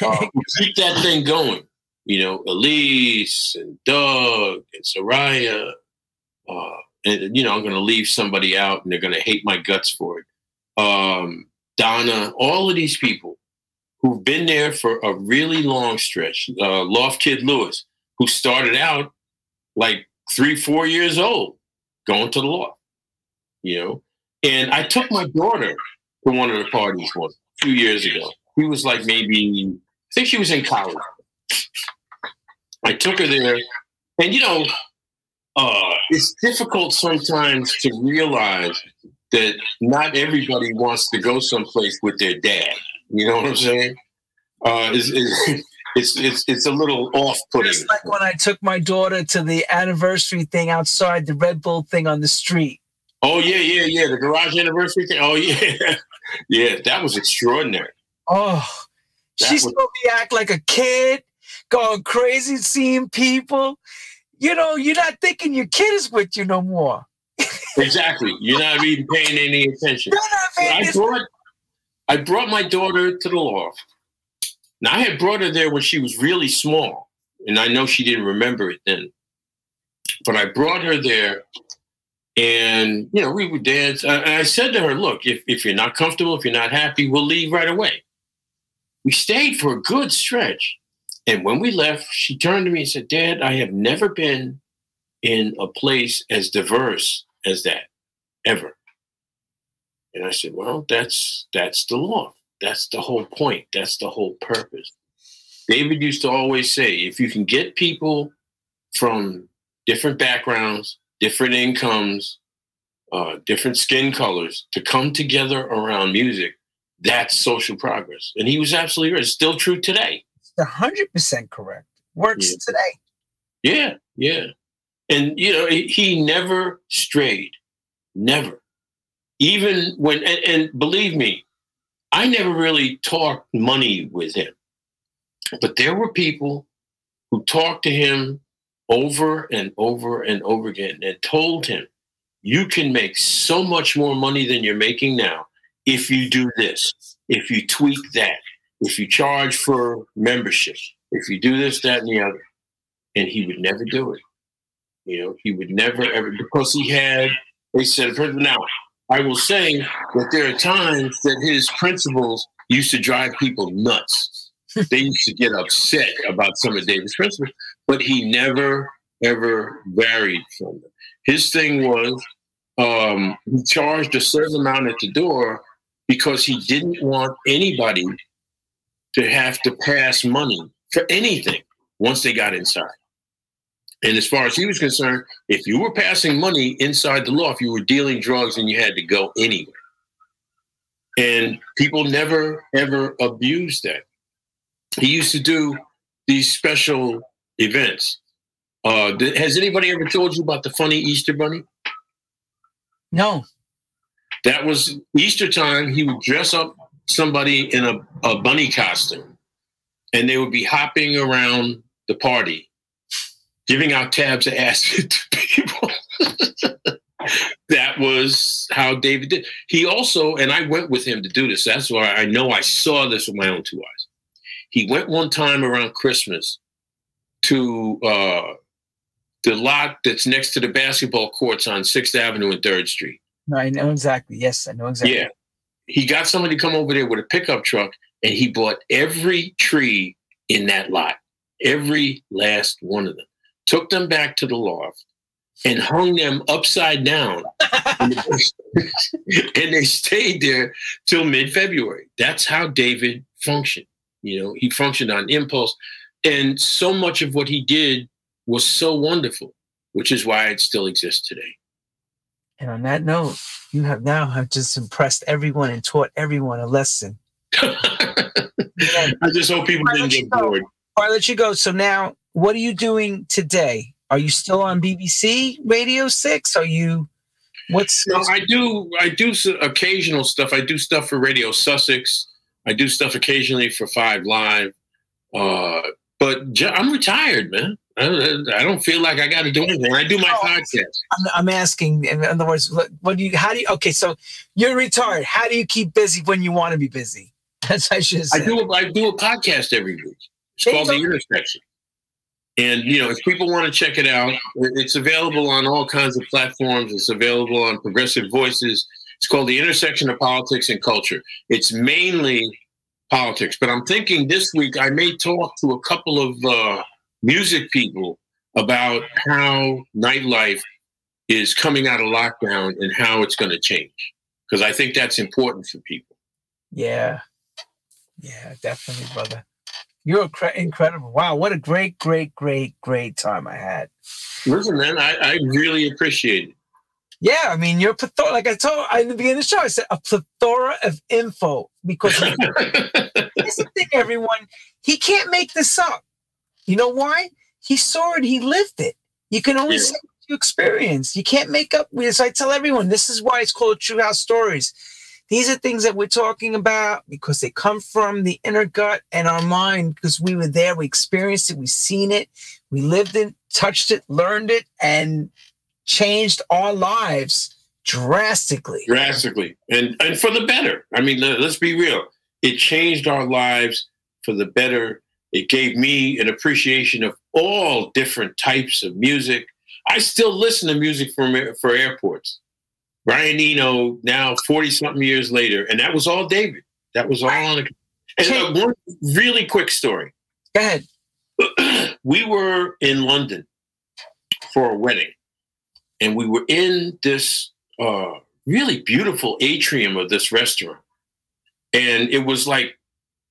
uh, keep that thing going. You know, Elise and Doug and Soraya. Uh, and, you know, I'm going to leave somebody out and they're going to hate my guts for it. Um, Donna, all of these people who've been there for a really long stretch. Uh, Loft Kid Lewis, who started out like three, four years old, going to the loft, you know. And I took my daughter to one of the parties once a few years ago. He was like maybe, I think she was in college. I took her there, and you know, uh, it's difficult sometimes to realize that not everybody wants to go someplace with their dad. You know what I'm saying? Uh, it's, it's, it's, it's, it's a little off putting. It's like when I took my daughter to the anniversary thing outside the Red Bull thing on the street. Oh, yeah, yeah, yeah. The garage anniversary thing. Oh, yeah. yeah, that was extraordinary. Oh, that she was... still act like a kid, going crazy, seeing people. You know, you're not thinking your kid is with you no more. exactly. You're not even paying any attention. I brought, I brought my daughter to the loft. Now, I had brought her there when she was really small, and I know she didn't remember it then. But I brought her there, and you know, we would dance. And I said to her, "Look, if if you're not comfortable, if you're not happy, we'll leave right away." We stayed for a good stretch, and when we left, she turned to me and said, "Dad, I have never been in a place as diverse as that ever." And I said, well, that's that's the law. That's the whole point. That's the whole purpose. David used to always say, if you can get people from different backgrounds, different incomes, uh, different skin colors to come together around music, that's social progress. And he was absolutely right. It's still true today. Hundred percent correct. Works yeah. today. Yeah, yeah. And you know, he never strayed. Never even when and, and believe me, I never really talked money with him, but there were people who talked to him over and over and over again and told him, you can make so much more money than you're making now if you do this, if you tweak that, if you charge for membership, if you do this, that, and the other. And he would never do it. You know, he would never ever because he had, they said, now I will say that there are times that his principles used to drive people nuts. they used to get upset about some of David's principles, but he never ever varied from them. His thing was um, he charged a certain amount at the door because he didn't want anybody to have to pass money for anything once they got inside. And as far as he was concerned, if you were passing money inside the loft, you were dealing drugs and you had to go anywhere. And people never, ever abused that. He used to do these special events. Uh, has anybody ever told you about the funny Easter bunny? No. That was Easter time. He would dress up somebody in a, a bunny costume and they would be hopping around the party giving out tabs of acid to people. that was how David did. He also, and I went with him to do this. That's why I know I saw this with my own two eyes. He went one time around Christmas to uh, the lot that's next to the basketball courts on Sixth Avenue and Third Street. I know exactly. Yes, I know exactly. Yeah. He got somebody to come over there with a pickup truck and he bought every tree in that lot, every last one of them took them back to the loft and hung them upside down. and they stayed there till mid February. That's how David functioned. You know, he functioned on impulse. And so much of what he did was so wonderful, which is why it still exists today. And on that note, you have now have just impressed everyone and taught everyone a lesson. I just hope people didn't get bored. All right, let you go. So now what are you doing today? Are you still on BBC Radio 6? Are you What's no, I do I do occasional stuff. I do stuff for Radio Sussex. I do stuff occasionally for Five Live. Uh, but I'm retired, man. I don't feel like I got to do anything. I do my oh, podcast. I'm, I'm, asking, in other words, what do you? How do you? Okay, so you're retired. How do you keep busy when you want to be busy? That's I should. I do. A, I do a podcast every week. It's called the Intersection. And you know, if people want to check it out, it's available on all kinds of platforms. It's available on Progressive Voices. It's called the Intersection of Politics and Culture. It's mainly politics, but I'm thinking this week I may talk to a couple of uh, music people about how nightlife is coming out of lockdown and how it's going to change because I think that's important for people. Yeah, yeah, definitely, brother. You're incredible. Wow, what a great, great, great, great time I had. Listen, man, I, I really appreciate it. Yeah, I mean, you're plethora, like I told in the beginning of the show, I said a plethora of info because here's the thing, everyone, he can't make this up. You know why? He saw it, he lived it. You can only yeah. say what you experience. You can't make up. So I tell everyone, this is why it's called True House Stories. These are things that we're talking about because they come from the inner gut and our mind because we were there, we experienced it, we seen it, we lived it, touched it, learned it, and changed our lives drastically. Drastically. And and for the better. I mean, let's be real. It changed our lives for the better. It gave me an appreciation of all different types of music. I still listen to music for for airports. Brian Eno now 40 something years later, and that was all David. That was all on the. And uh, one really quick story. Go ahead. we were in London for a wedding, and we were in this uh, really beautiful atrium of this restaurant, and it was like,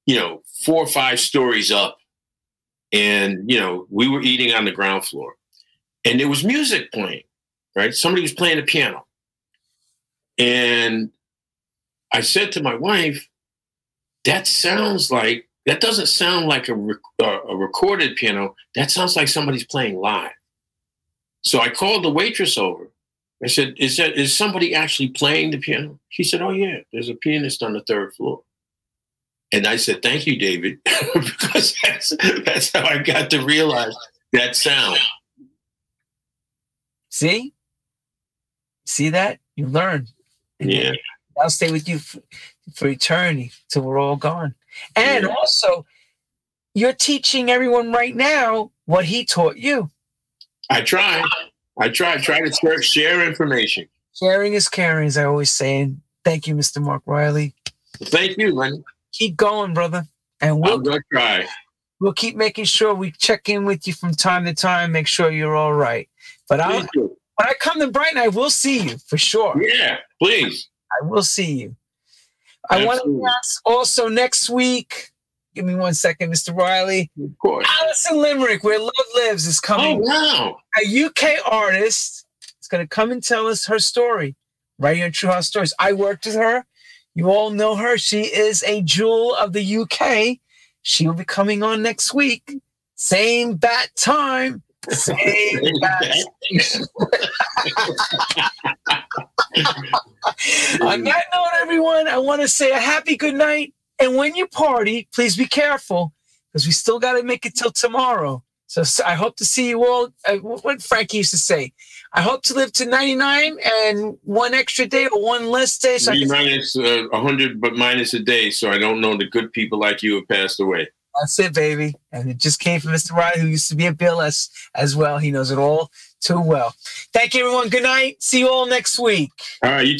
you know, four or five stories up, and you know, we were eating on the ground floor, and there was music playing. Right, somebody was playing the piano and I said to my wife, that sounds like, that doesn't sound like a, uh, a recorded piano. That sounds like somebody's playing live. So I called the waitress over. I said, is, that, is somebody actually playing the piano? She said, oh, yeah, there's a pianist on the third floor. And I said, thank you, David, because that's, that's how I got to realize that sound. See? See that? You learn. Yeah. I'll stay with you for, for eternity till we're all gone. And yeah. also, you're teaching everyone right now what he taught you. I try. I try. I try to share information. Sharing is caring, as I always say. thank you, Mr. Mark Riley. Thank you, man. Keep going, brother. And we'll I'm gonna try. We'll keep making sure we check in with you from time to time, make sure you're all right. But I'll, when I come to Brighton, I will see you for sure. Yeah, please. I will see you. I want to ask also next week. Give me one second, Mr. Riley. Of course. Alison Limerick, Where Love Lives, is coming. Oh, wow. A UK artist is going to come and tell us her story right here in True House Stories. I worked with her. You all know her. She is a jewel of the UK. She will be coming on next week. Same bat time. Same bat. On that note, everyone, I want to say a happy good night. And when you party, please be careful because we still got to make it till tomorrow. So, so, I hope to see you all. Uh, what Frankie used to say, I hope to live to 99 and one extra day or one less day. So minus uh, 100, but minus a day. So I don't know the good people like you have passed away. That's it, baby. And it just came from Mr. Riley, who used to be at BLS as well. He knows it all too well. Thank you, everyone. Good night. See you all next week. All right. You-